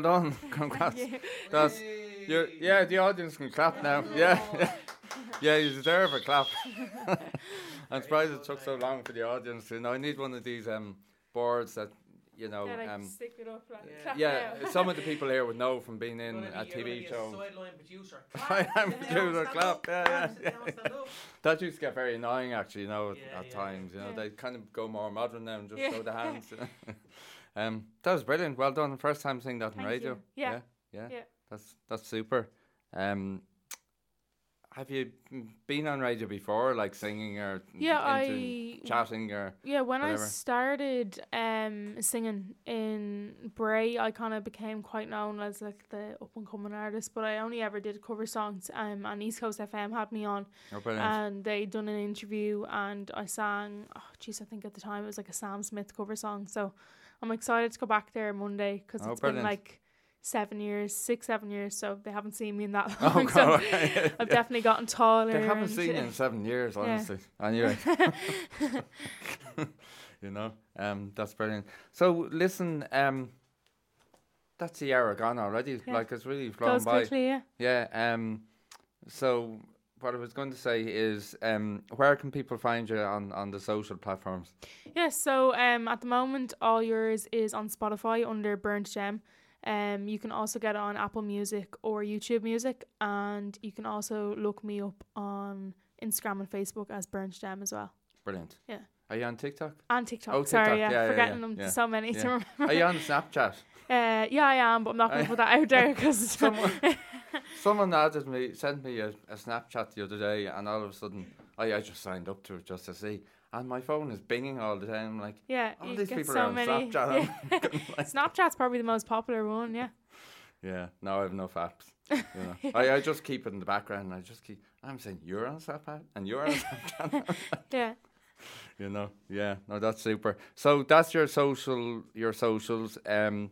Well done. Congrats. you. That's you're, yeah, the audience can clap now. Yeah. Yeah, yeah you deserve a clap. I'm surprised it took so long for the audience. You know, I need one of these um boards that you know Yeah, like um stick it up like clap yeah, some of the people here would know from being in a be- you're gonna TV a show. sideline producer. I am Clap. doing a Stand clap. Yeah, yeah, yeah. up, stand up. That used to get very annoying, actually. You know, at- Yeah, at yeah, times. You know, Yeah. they kind of go more modern now and just Yeah. show the hands. Um, that was brilliant. Well done. First time seeing that on radio. Yeah. yeah, yeah. Yeah. That's that's super. Um, have you been on radio before, like singing or Yeah, I- chatting or Yeah, when I started um singing in Bray, I kind of became quite known as like the up and coming artist. But I only ever did cover songs. Um, and East Coast FM had me on, Oh, and they done an interview, and I sang. Oh, jeez, I think at the time it was like a Sam Smith cover song. So I'm excited to go back there Monday because Oh, it's been like seven years, six, seven years. So they haven't seen me in that Oh, long. so God. I've definitely gotten taller. They haven't seen you in seven years, Yeah. honestly. Anyway, you know, um, that's brilliant. So listen, um, that's the hour gone already. Yeah. Like it's really flown Goes by. quickly, yeah. Yeah. Um, so what I was going to say is, um, where can people find you on on the social platforms? Yeah, so um, at the moment, all yours is on Spotify under Burnt Gem. Um, you can also get it on Apple Music or YouTube Music, and you can also look me up on Instagram and Facebook as Burnt Gem as well. Brilliant. Yeah. Are you on TikTok? On TikTok. Oh, Sorry, TikTok. yeah, yeah, forgetting yeah, them. yeah, So many to remember. Are you on Snapchat? Uh, yeah, I am, but I'm not going to put that out there because Someone, someone added me, sent me a, a Snapchat the other day, and all of a sudden, I, I just signed up to it just to see, and my phone is binging all the time. I'm like, yeah, all these people so are on many. Snapchat. Yeah. Like, Snapchat's probably the most popular one. Yeah. yeah, no, I have enough apps. You know. I, I just keep it in the background. And I just keep. I'm saying you're on Snapchat and you're on Snapchat. Yeah. you know, yeah, no, that's super. So that's your social, your socials. Um,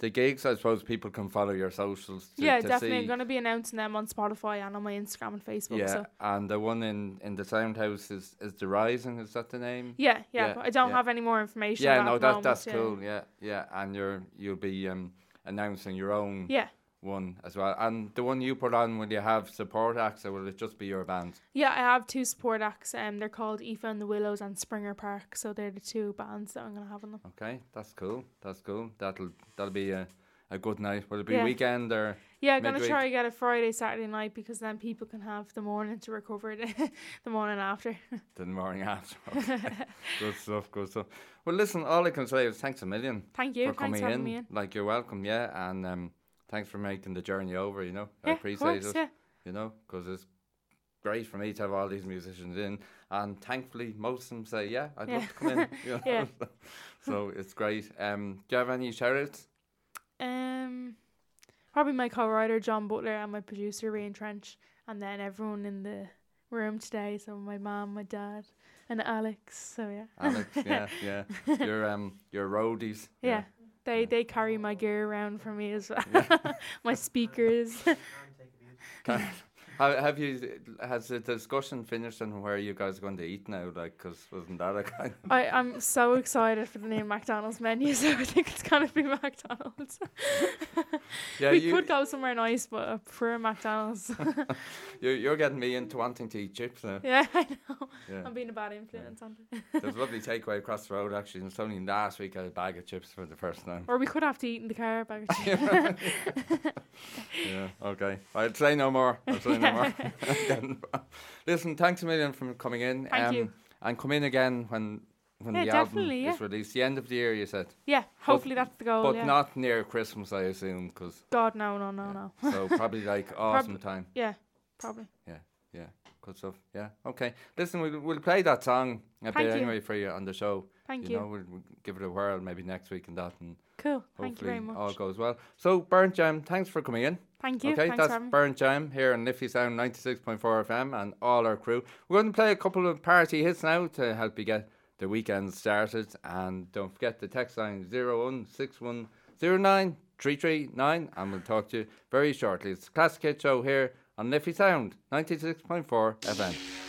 the gigs, I suppose people can follow your socials. To, yeah, to definitely. See. I'm going to be announcing them on Spotify and on my Instagram and Facebook. Yeah, So. and the one in in the sound house is is the rising. Is that the name? Yeah, yeah, but I don't yeah. have any more information. Yeah, no, that moment, that's yeah. cool. Yeah, yeah, and you're you'll be um announcing your own Yeah. One as well. And the one you put on, will you have support acts or will it just be your band? Yeah, I have two support acts. Um, they're called Aoife and the Willows and Springer Park. So they're the two bands that I'm gonna have on them. Okay, that's cool. That's cool. That'll that'll be a, a good night. Will it be Yeah. weekend or? Yeah, I'm gonna try to get a Friday, Saturday night because then people can have the morning to recover the, the morning after. The morning after. Okay. good stuff, good stuff. Well, listen, all I can say is thanks a million. Thank you, For thanks coming for having in. me in. Like, you're welcome, yeah. And um, thanks for making the journey over, you know. I Yeah, of appreciate course, it. yeah. You know, because it's great for me to have all these musicians in. And thankfully, most of them say, yeah, I'd Yeah. love to come in. You know? Yeah. so it's great. Um, do you have any shout outs? Um, probably my co-writer John Butler and my producer Rian Trench, and then everyone in the room today. So my mom, my dad, and Alex. So yeah. Alex, yeah, yeah. Your um, your roadies. Yeah. They they carry my gear around for me as well. my speakers. Can, have, have you has the discussion finished on where you guys are going to eat now? Like, cause wasn't that a kind? Of, I, I'm so excited for the new McDonald's menu, so I think it's gonna be McDonald's. Yeah, we you- could go somewhere nice, but I prefer McDonald's. you're you're getting me into wanting to eat chips now. yeah, I know. Yeah. I'm being a bad influence on it. There's a lovely takeaway across the road actually. and It's only last week I had a bag of chips for the first time. Or we could have to eat in the car. Bag of chips. Yeah, okay. I'll say no more. I'll say no more. Listen, thanks a million for coming in. um, you. And come in again when when Yeah, the album definitely, is released. The end of the year, you said. Yeah, But- hopefully that's the goal, But yeah. not near Christmas, I assume, because God, no, no, no, no. so probably like autumn time. Yeah, probably. Yeah, yeah, good stuff. Yeah, okay. Listen, we'll, we'll play that song a Thank bit you. anyway for you on the show. Thank you. you. know, we'll, we'll give it a whirl maybe next week and that, and Cool. hopefully Thank you very much. all goes well. So, Burnt Gem, thanks for coming in. Thank you. Okay, Thanks that's me. Burnt Gem here on Liffey Sound 96.4 FM and all our crew. We're going to play a couple of party hits now to help you get the weekend started. And don't forget the text line 016109339 and we'll talk to you very shortly. It's Classic Hit Show here on Liffey Sound 96.4 FM.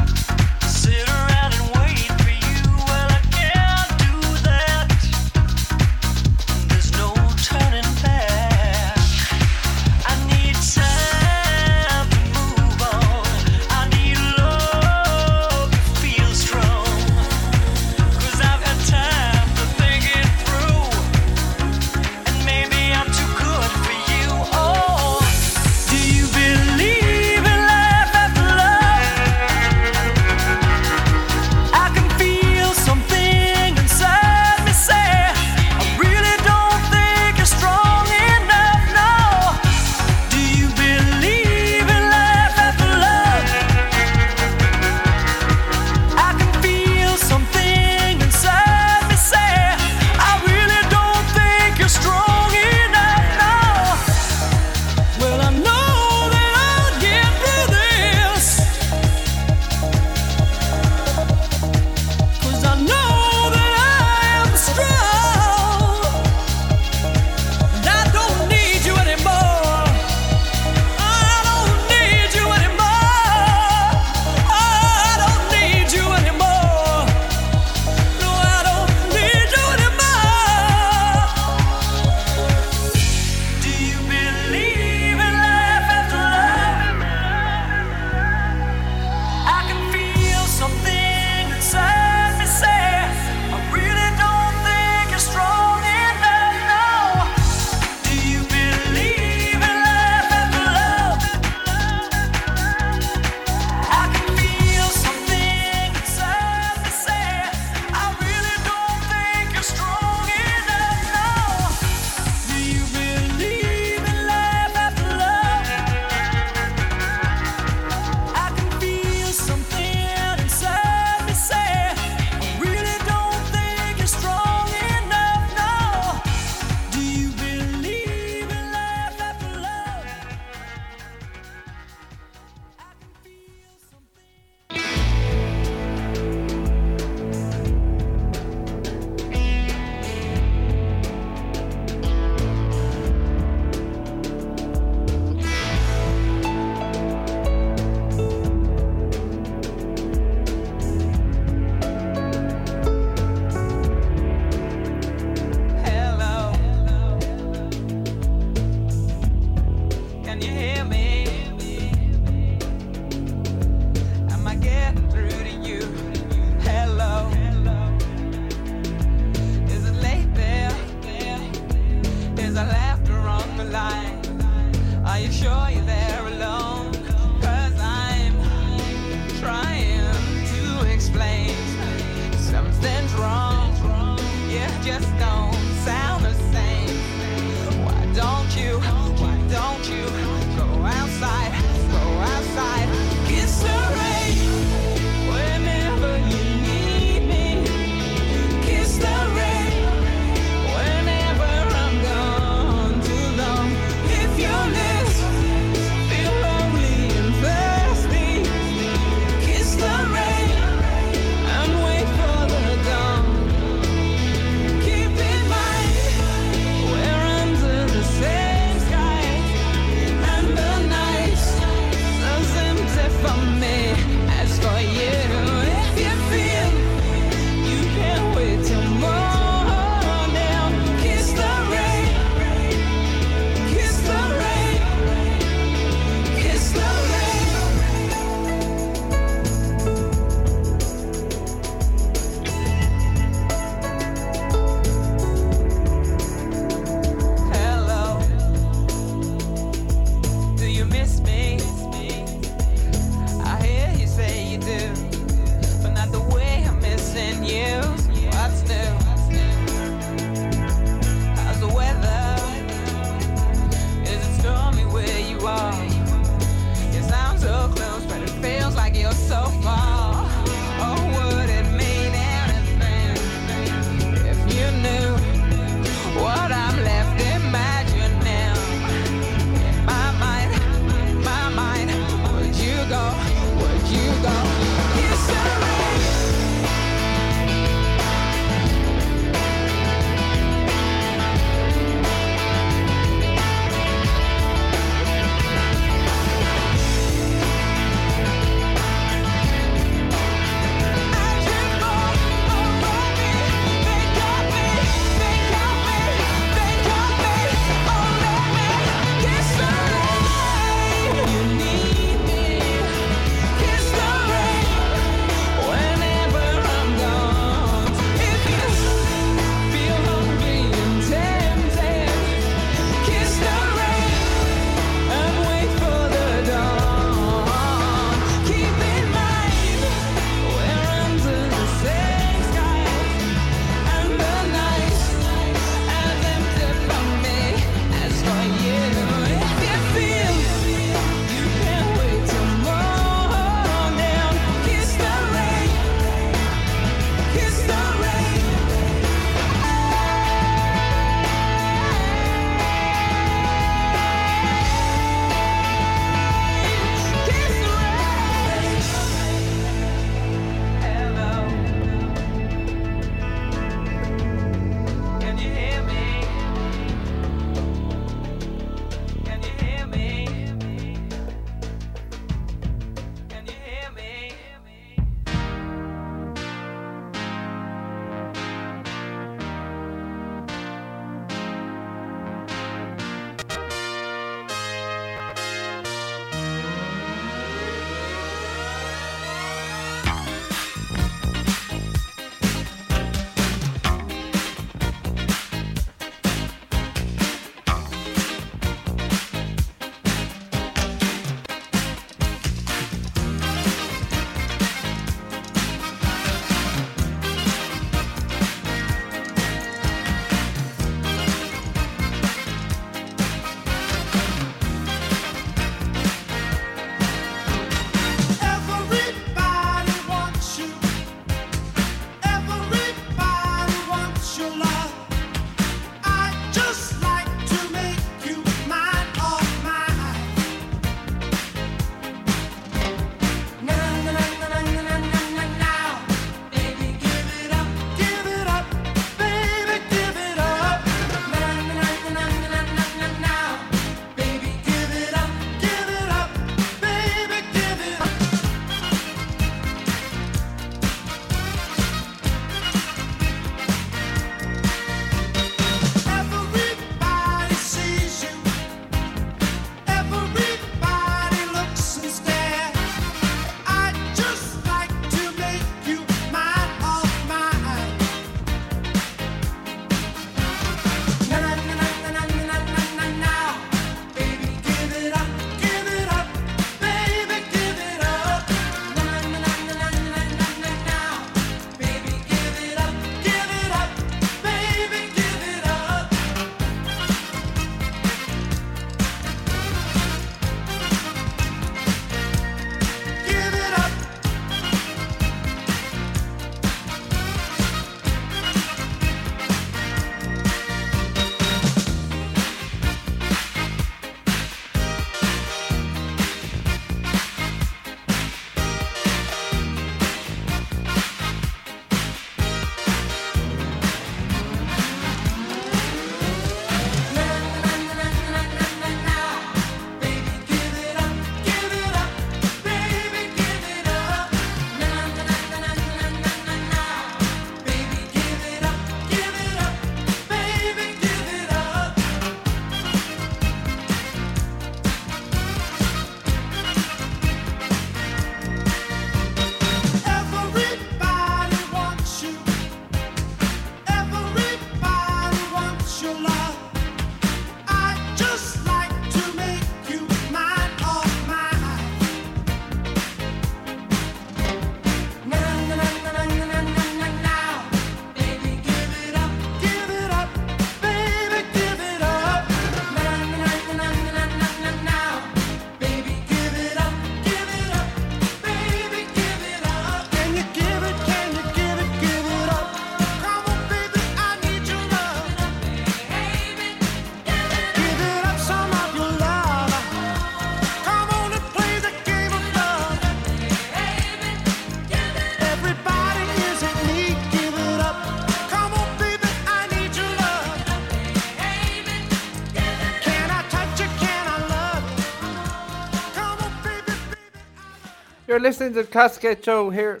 You're listening to the Show here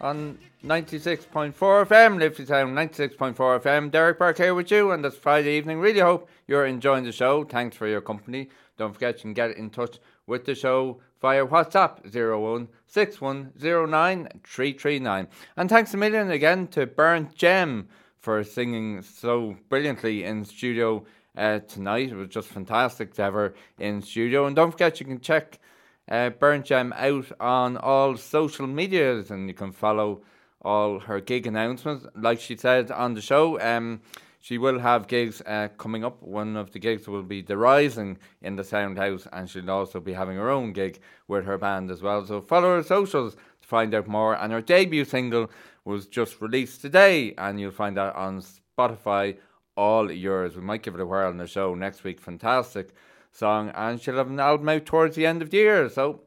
on 96.4 FM, Liffey Town 96.4 FM. Derek Burke here with you on this Friday evening. Really hope you're enjoying the show. Thanks for your company. Don't forget you can get in touch with the show via WhatsApp 016109 And thanks a million again to Burnt Gem for singing so brilliantly in studio uh, tonight. It was just fantastic to have her in studio. And don't forget you can check uh, Burnt Gem out on all social medias and you can follow all her gig announcements. Like she said on the show, um, she will have gigs uh, coming up. One of the gigs will be The Rising in the Sound House, and she'll also be having her own gig with her band as well. So follow her socials to find out more. And her debut single was just released today, and you'll find that on Spotify. All yours. We might give it a whirl on the show next week. Fantastic song, and she'll have an album out towards the end of the year. So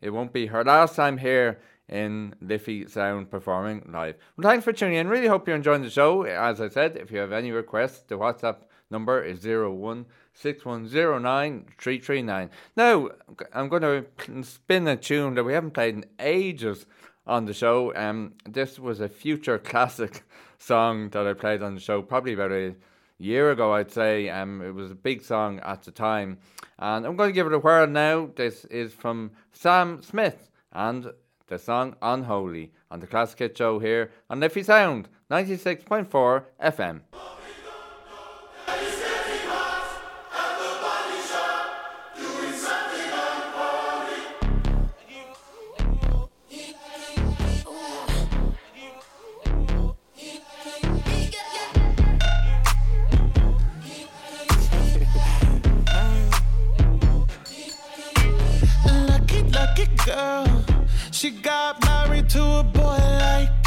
it won't be her last time here in Liffey Sound performing live. Well, thanks for tuning in. Really hope you're enjoying the show. As I said, if you have any requests, the WhatsApp number is 016109 Now, I'm going to spin a tune that we haven't played in ages on the show. Um, this was a future classic song that I played on the show probably about a year ago, I'd say. Um, it was a big song at the time. And I'm going to give it a whirl now. This is from Sam Smith and the song Unholy on the Classic Hit Show here on Liffey Sound 96.4 FM.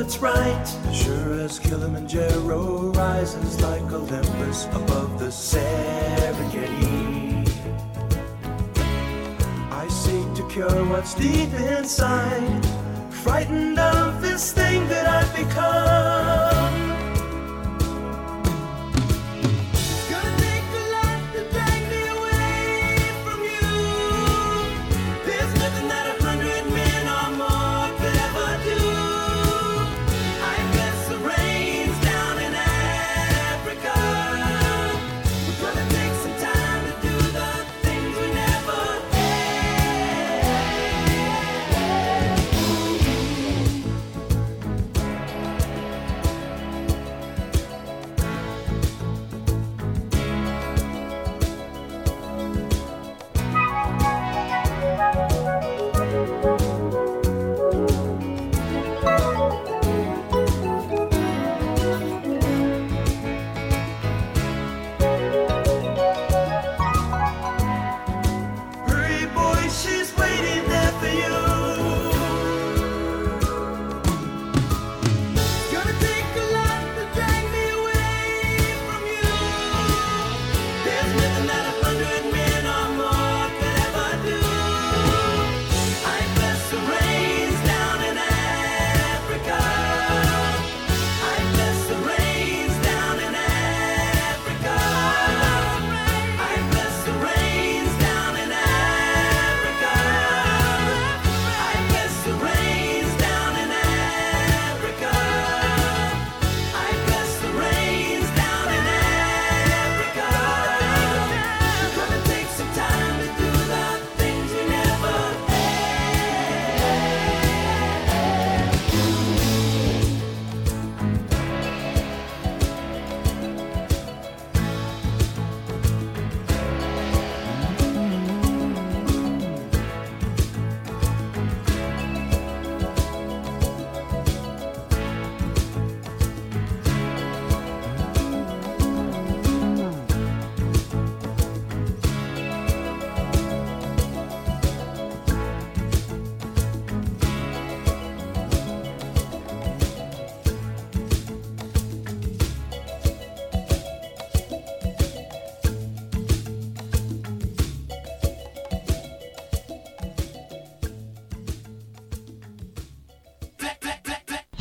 what's right. Sure as Kilimanjaro rises like Olympus above the Serengeti. I seek to cure what's deep inside, frightened of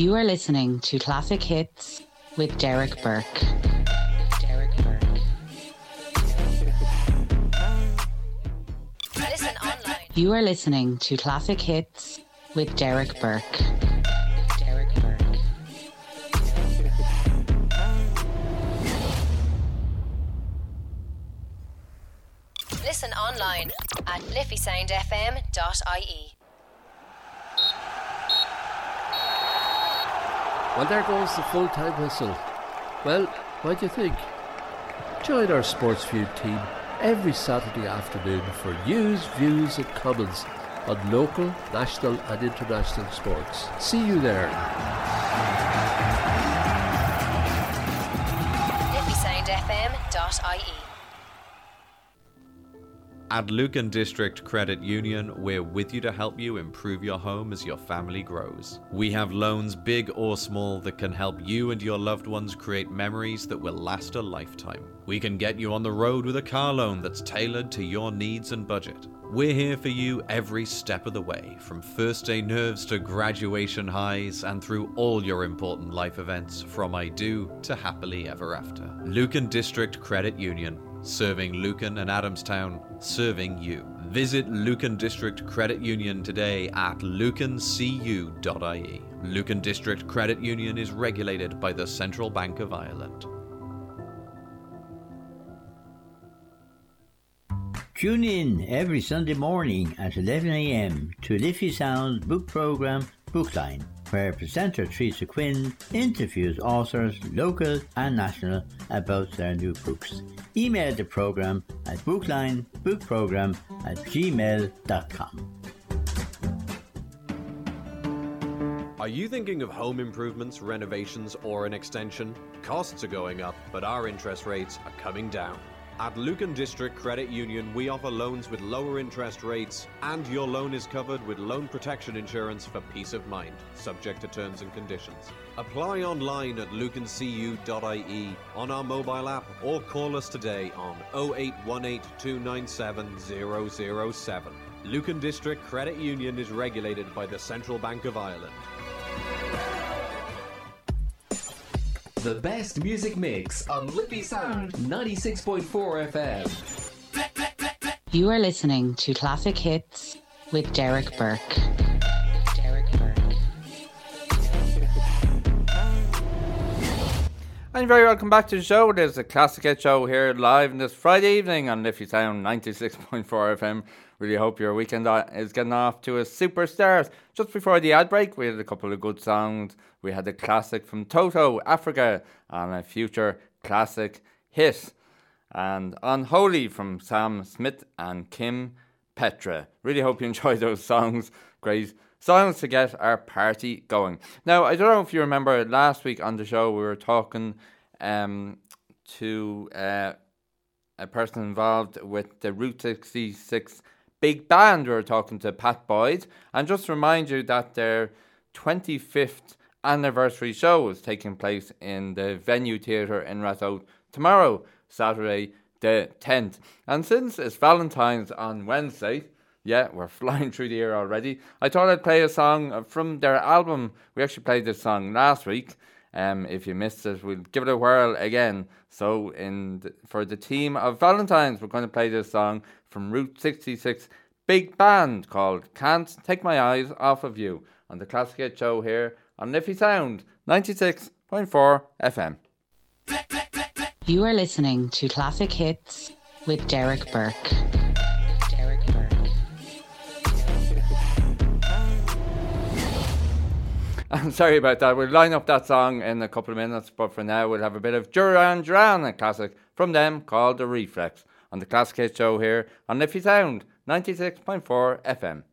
You are listening to Classic Hits with Derek Burke. Derek Burke. Listen online. You are listening to Classic Hits with Derek Burke. Well, there goes the full time whistle. Well, what do you think? Join our Sports Feud team every Saturday afternoon for news, views, and comments on local, national, and international sports. See you there. liffeysoundfm.ie at Lucan District Credit Union, we're with you to help you improve your home as your family grows. We have loans, big or small, that can help you and your loved ones create memories that will last a lifetime. We can get you on the road with a car loan that's tailored to your needs and budget. We're here for you every step of the way, from first day nerves to graduation highs, and through all your important life events, from I do to happily ever after. Lucan District Credit Union, serving Lucan and Adamstown, serving you. Visit Lucan District Credit Union today at lucancu.ie. Lucan District Credit Union is regulated by the Central Bank of Ireland. Tune in every Sunday morning at 11am to Liffey Sound's book programme Bookline, where presenter Teresa Quinn interviews authors, local and national, about their new books. Email the programme at booklinebookprogram at gmail.com. Are you thinking of home improvements, renovations, or an extension? Costs are going up, but our interest rates are coming down. At Lucan District Credit Union, we offer loans with lower interest rates, and your loan is covered with loan protection insurance for peace of mind, subject to terms and conditions. Apply online at lucancu.ie on our mobile app or call us today on 0818 297 007. Lucan District Credit Union is regulated by the Central Bank of Ireland. The best music mix on Liffey Sound 96.4 FM. You are listening to Classic Hits with Derek Burke. And very welcome back to the show. There's a Classic Hit show here live on this Friday evening on Liffey Sound 96.4 FM. Really hope your weekend is getting off to a super start. Just before the ad break, we had a couple of good songs. We had a classic from Toto, Africa, and a future classic hit. And Unholy from Sam Smith and Kim Petra. Really hope you enjoyed those songs. Great songs to get our party going. Now, I don't know if you remember last week on the show, we were talking um, to uh, a person involved with the Route 66 big band. We were talking to Pat Boyd. And just remind you that their 25th anniversary show is taking place in the Venue Theatre in Ratoath tomorrow, Saturday the 10th. And since it's Valentine's on Wednesday, yeah, we're flying through the year already. I thought I'd play a song from their album. We actually played this song last week. Um, if you missed it, we'll give it a whirl again. So, in th- for the team of Valentines, we're going to play this song from Route 66 Big Band called Can't Take My Eyes Off of You on the Classic Hit Show here on Liffey Sound 96.4 FM. You are listening to Classic Hits with Derek Burke. I'm sorry about that. We'll line up that song in a couple of minutes, but for now, we'll have a bit of Duran Duran, a classic from them called The Reflex, on the Classic Hit Show here on Liffey Sound 96.4 FM.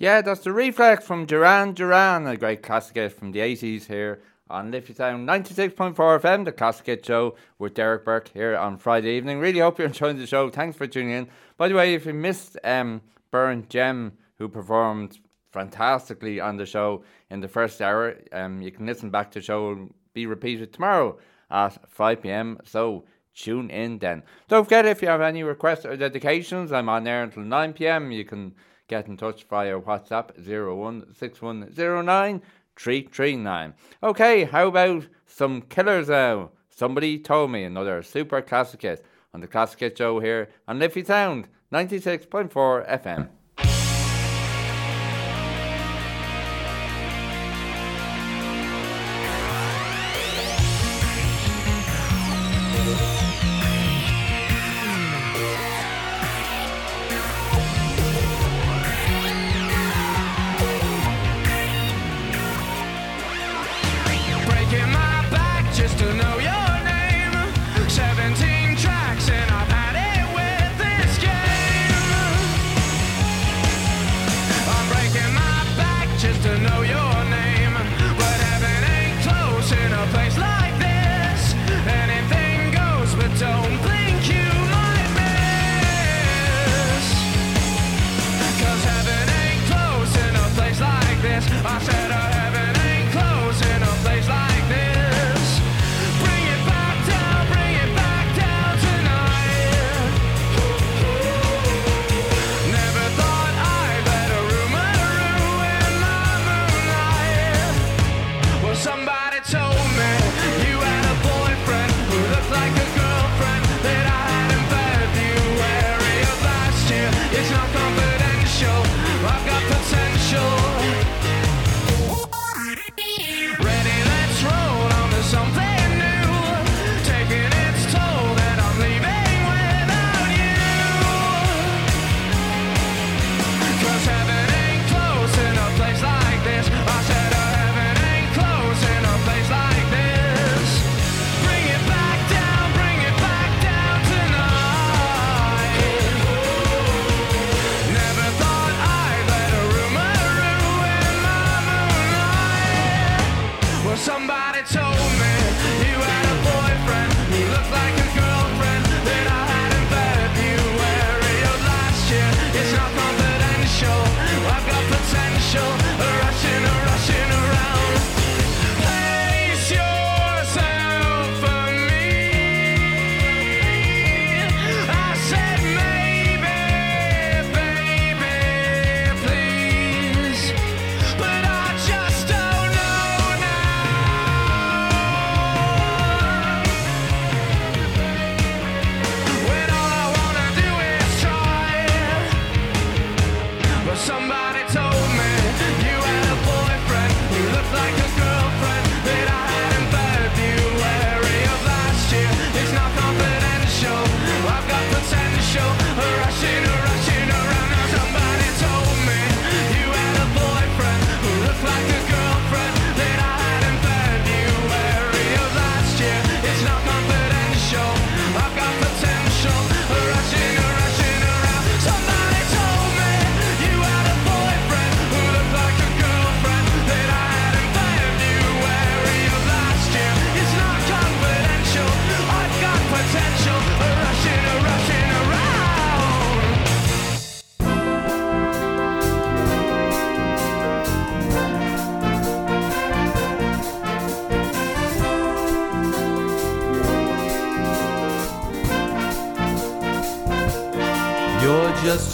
Yeah, that's the reflex from Duran Duran, a great classic hit from the 80s here on Liffey Sound 96.4 FM, the classic hit show with Derek Burke here on Friday evening. Really hope you're enjoying the show. Thanks for tuning in. By the way, if you missed um, Burnt Gem, who performed fantastically on the show in the first hour, um, you can listen back to the show, It'll be repeated tomorrow at 5 pm. So tune in then. Don't forget if you have any requests or dedications, I'm on there until 9 pm. You can get in touch via WhatsApp 016109 339. Okay, how about some killers now? Somebody told me another super classic hit on the Classic Hit Show here on Liffey Sound 96.4 FM.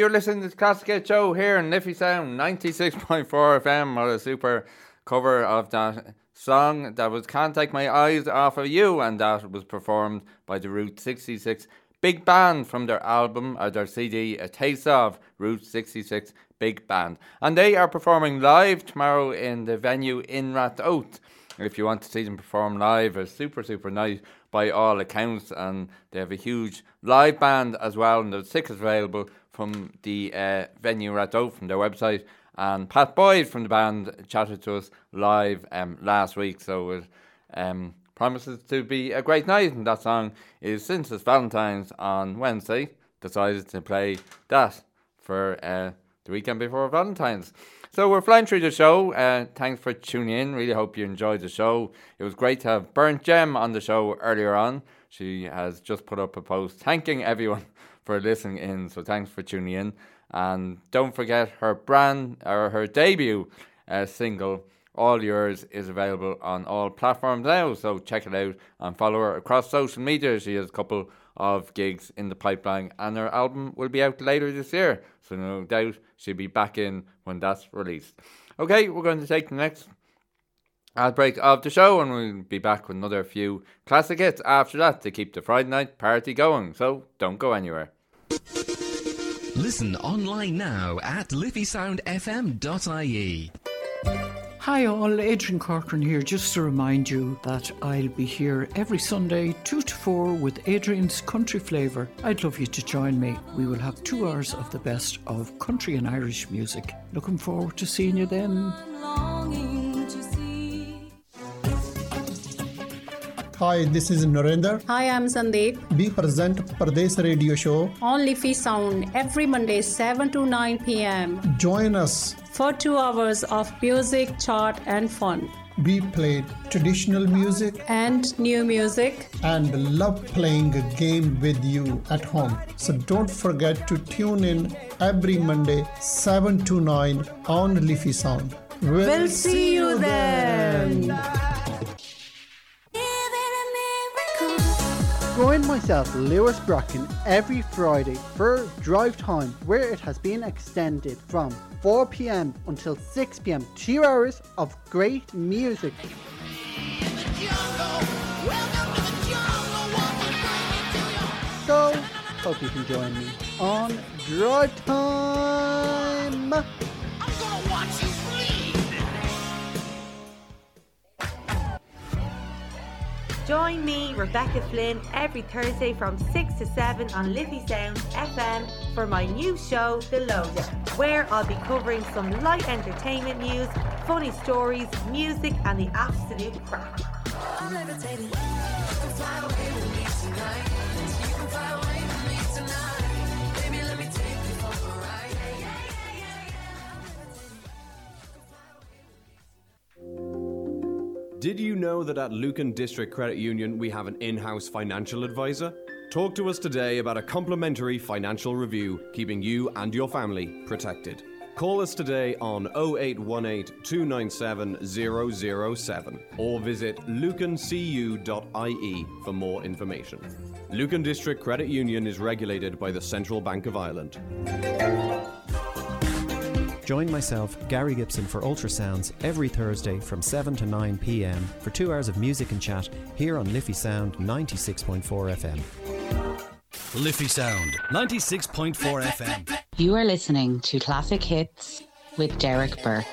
You're listening to the Classic Hit Show here in Liffey Sound 96.4 FM. What a super cover of that song that was Can't Take My Eyes Off of You, and that was performed by the Route 66 Big Band from their album or their CD, A Taste of Route 66 Big Band. And they are performing live tomorrow in the venue in Ratoath. If you want to see them perform live, a super, super night by all accounts, and they have a huge live band as well, and there's tickets available from the uh, venue Ratoath from their website. And Pat Boyd from the band chatted to us live um, last week, so it um, promises to be a great night. And that song is Since It's Valentine's on Wednesday. Decided to play that for uh, the weekend before Valentine's. So we're flying through the show. Uh, thanks for tuning in. Really hope you enjoyed the show. It was great to have Burnt Gem on the show earlier on. She has just put up a post thanking everyone for listening in. So thanks for tuning in. And don't forget her brand or her debut uh, single, All Yours, is available on all platforms now. So check it out and follow her across social media. She has a couple of gigs in the pipeline, and her album will be out later this year. So no doubt she'll be back in when that's released. Okay, we're going to take the next ad break of the show, and we'll be back with another few classic hits after that to keep the Friday night party going. So don't go anywhere. Listen online now at liffeysoundfm.ie. Hi all, Adrian Corcoran here, just to remind you that I'll be here every Sunday, 2 to 4, with Adrian's Country Flavour. I'd love you to join me. We will have two hours of the best of country and Irish music. Looking forward to seeing you then. Hi, this is Narendra. Hi, I'm Sandeep. We present Pradesh Radio Show. On Liffey Sound every Monday 7 to 9 p.m. Join us. for two hours of music, chart, and fun. We play traditional music and new music and love playing a game with you at home. So don't forget to tune in every Monday 7 to 9 on Liffey Sound. We'll see you then. Join myself, Lewis Bracken, every Friday for Drive Time, where it has been extended from 4 pm until 6 pm. Two hours of great music. So, hope you can join me on Drive Time. Join me, Rebecca Flynn, every Thursday from 6 to 7 on Liffey Sound FM for my new show, The Loader, where I'll be covering some light entertainment news, funny stories, music, and the absolute crack. Did you know that at Lucan District Credit Union we have an in house financial advisor? Talk to us today about a complimentary financial review, keeping you and your family protected. Call us today on 0818 297 007 or visit lucancu.ie for more information. Lucan District Credit Union is regulated by the Central Bank of Ireland. Join myself, Gary Gibson, for Ultrasounds every Thursday from 7 to 9 pm for two hours of music and chat here on Liffey Sound 96.4 FM. Liffey Sound, 96.4 FM. You are listening to Classic Hits with Derek Burke.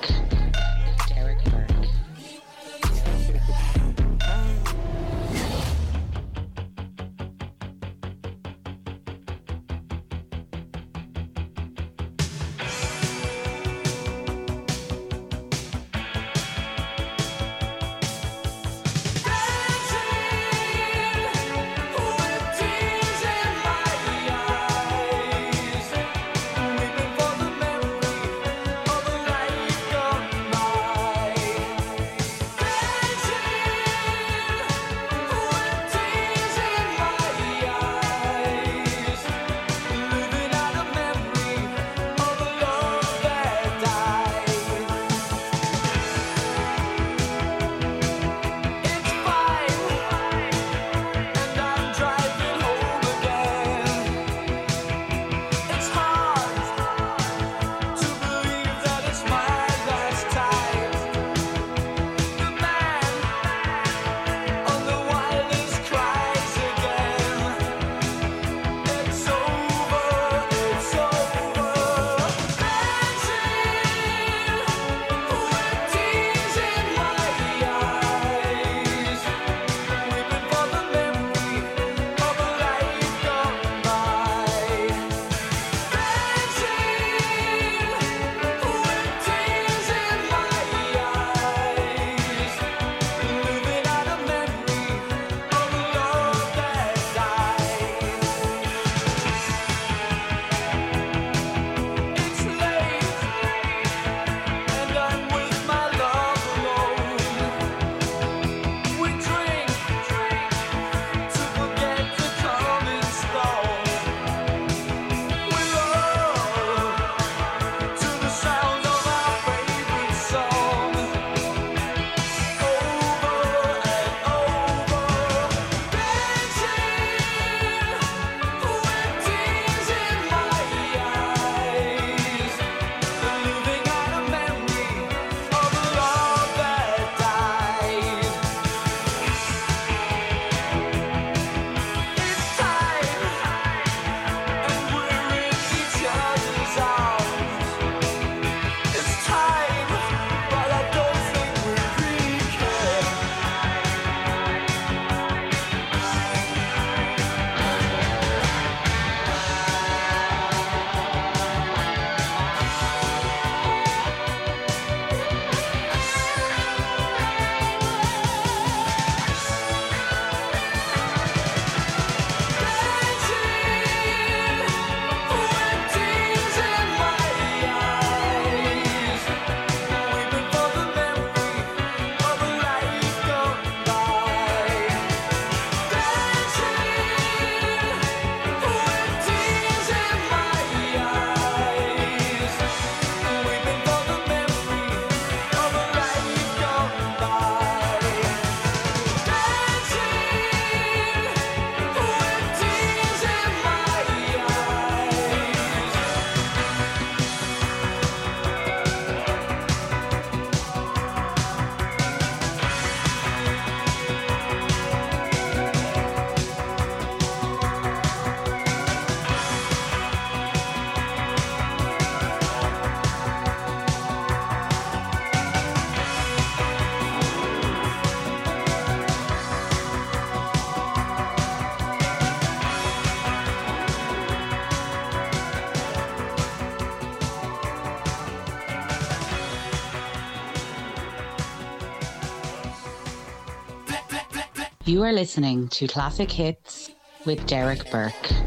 You are listening to Classic Hits with Derek Burke.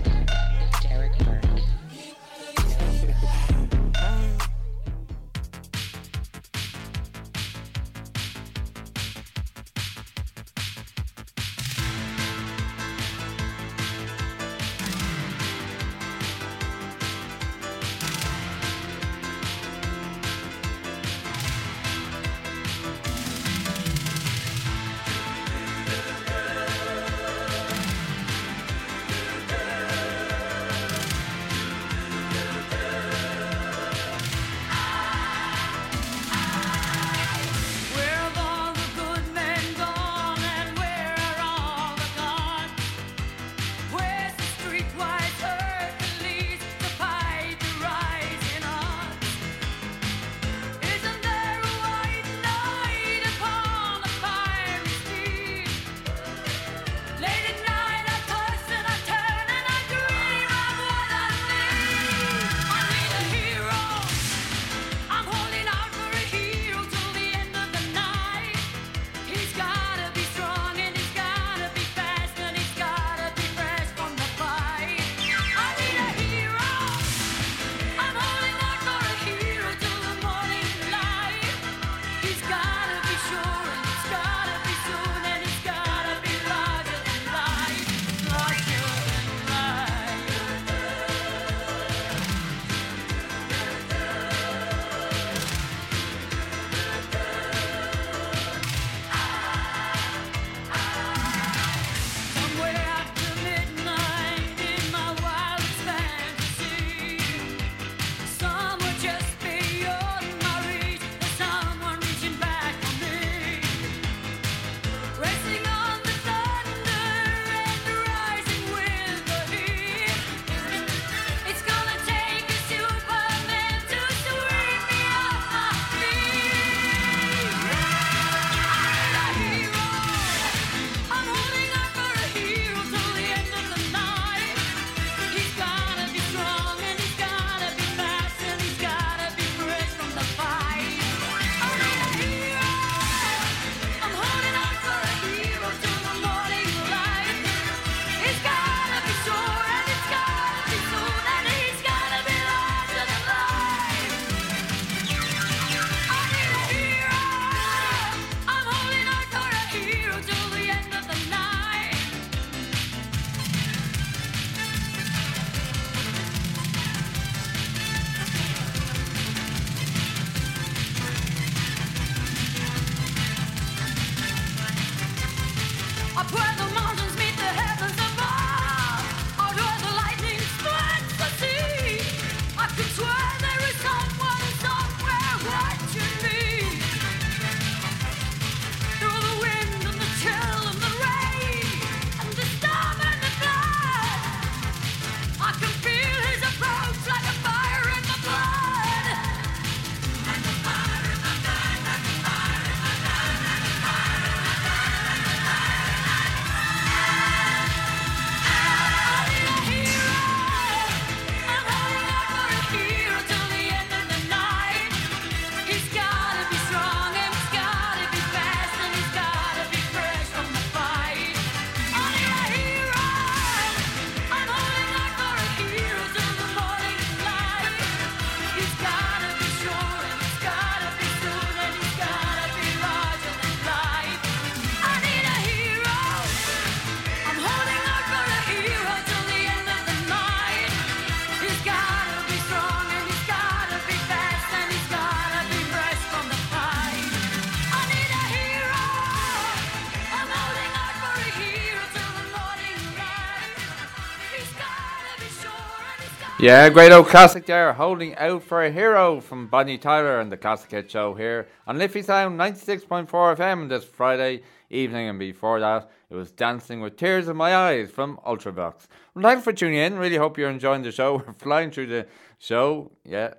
Yeah, great old classic there. Holding out for a hero from Bonnie Tyler and the Classic Hit Show here on Liffey Sound 96.4 FM this Friday evening. And before that, it was Dancing with Tears in My Eyes from Ultravox. Well, thanks for tuning in. Really hope you're enjoying the show. We're flying through the show. Yeah,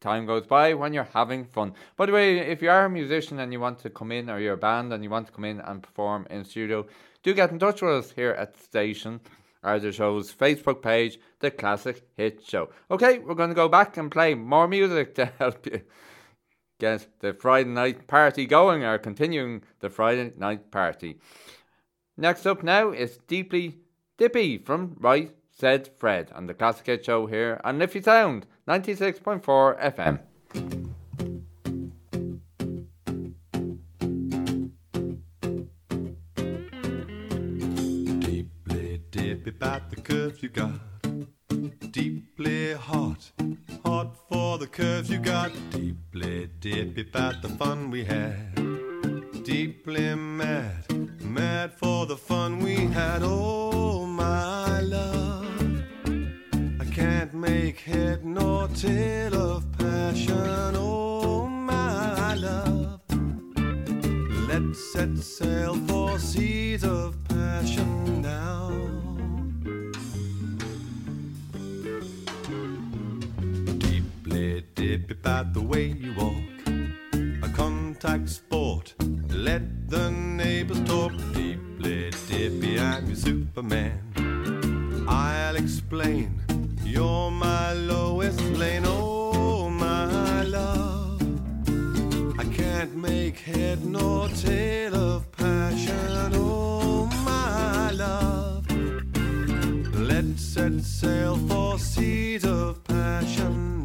time goes by when you're having fun. By the way, if you are a musician and you want to come in, or you're a band and you want to come in and perform in studio, do get in touch with us here at the station or the show's Facebook page, The Classic Hit Show. Okay, we're going to go back and play more music to help you get the Friday night party going or continuing the Friday night party. Next up now is Deeply Dippy from Right Said Fred on the Classic Hit Show here on Liffey Sound 96.4 FM. About the curves you got. Deeply hot, hot for the curves you got. Deeply dip about the fun we had. Deeply mad, mad for the fun we had. Oh, my love. I can't make head nor tail of passion. Oh, my love. Let's set sail for seas of passion now. Deeply about the way you walk. A contact sport. Let the neighbors talk. Deeply dippy, I'm your Superman. I'll explain. You're my lowest lane. Oh, my love. I can't make head nor tail of passion. Oh, my love. Let's set sail for seas of passion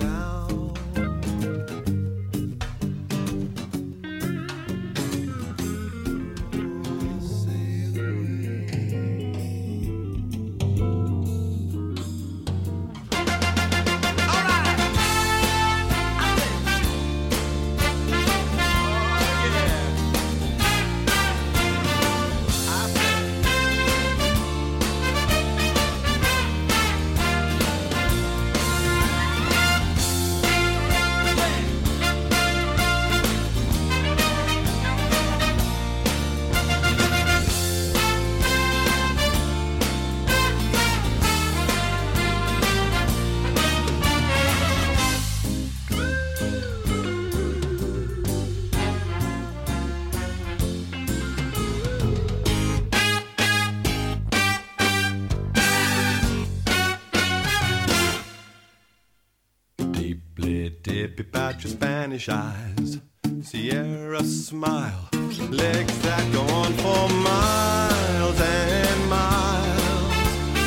Deeply dip about your Spanish eyes. Sierra smile. Legs that go on for miles and miles.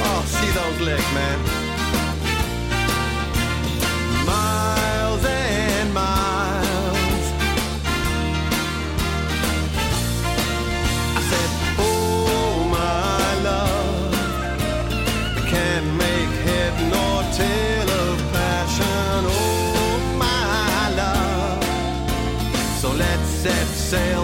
Oh, see those legs, man. Sail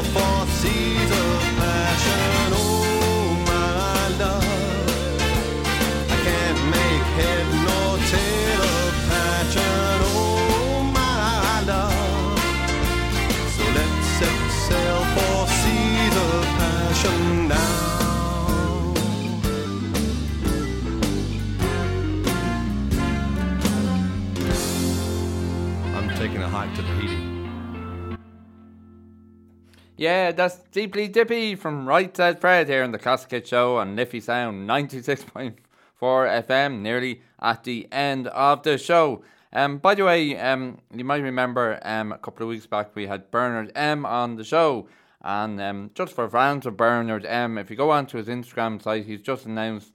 Yeah, that's Deeply Dippy from Right Said Fred here on the Classic Hit Show on Liffey Sound 96.4 FM, nearly at the end of the show. Um, by the way, um, you might remember um, a couple of weeks back we had Bernard M on the show. And um, just for fans of Bernard M, if you go onto his Instagram site, he's just announced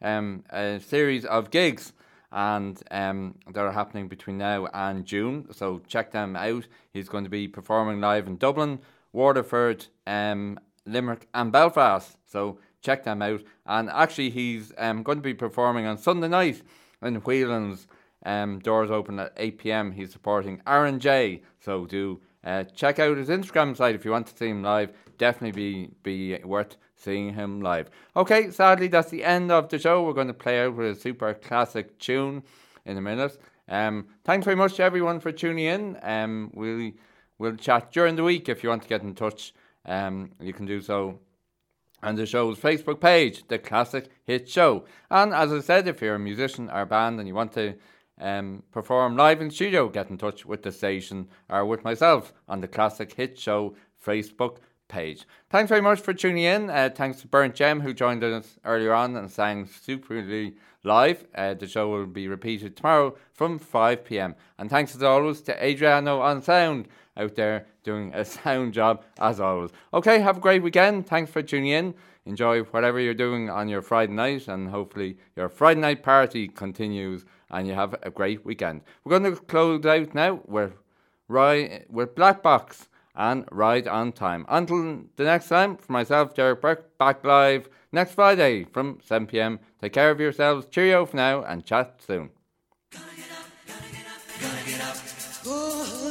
um, a series of gigs and um, that are happening between now and June. So check them out. He's going to be performing live in Dublin, Waterford, um, Limerick, and Belfast. So check them out. And actually, he's um, going to be performing on Sunday night in Whelan's. Um, doors open at 8 pm. He's supporting Aaron J. So do uh, check out his Instagram site if you want to see him live. Definitely be be worth seeing him live. Okay, sadly that's the end of the show. We're going to play out with a super classic tune in a minute. Um, thanks very much to everyone for tuning in. Um, we'll we'll chat during the week if you want to get in touch. Um, you can do so on the show's Facebook page, The Classic Hit Show. And as I said, if you're a musician or a band and you want to um, perform live in studio, get in touch with the station or with myself on the Classic Hit Show Facebook page. Thanks very much for tuning in. Uh, thanks to Burnt Gem who joined us earlier on and sang superly live. Uh, the show will be repeated tomorrow from 5 pm. And thanks as always to Adriano on sound out there doing a sound job as always. Okay, have a great weekend. Thanks for tuning in. Enjoy whatever you're doing on your Friday night, and hopefully your Friday night party continues and you have a great weekend. We're going to close out now with, Ride, with Black Box and Ride on Time. Until the next time, for myself, Derek Burke, back live next Friday from 7 pm. Take care of yourselves. Cheerio for now and chat soon. Oh,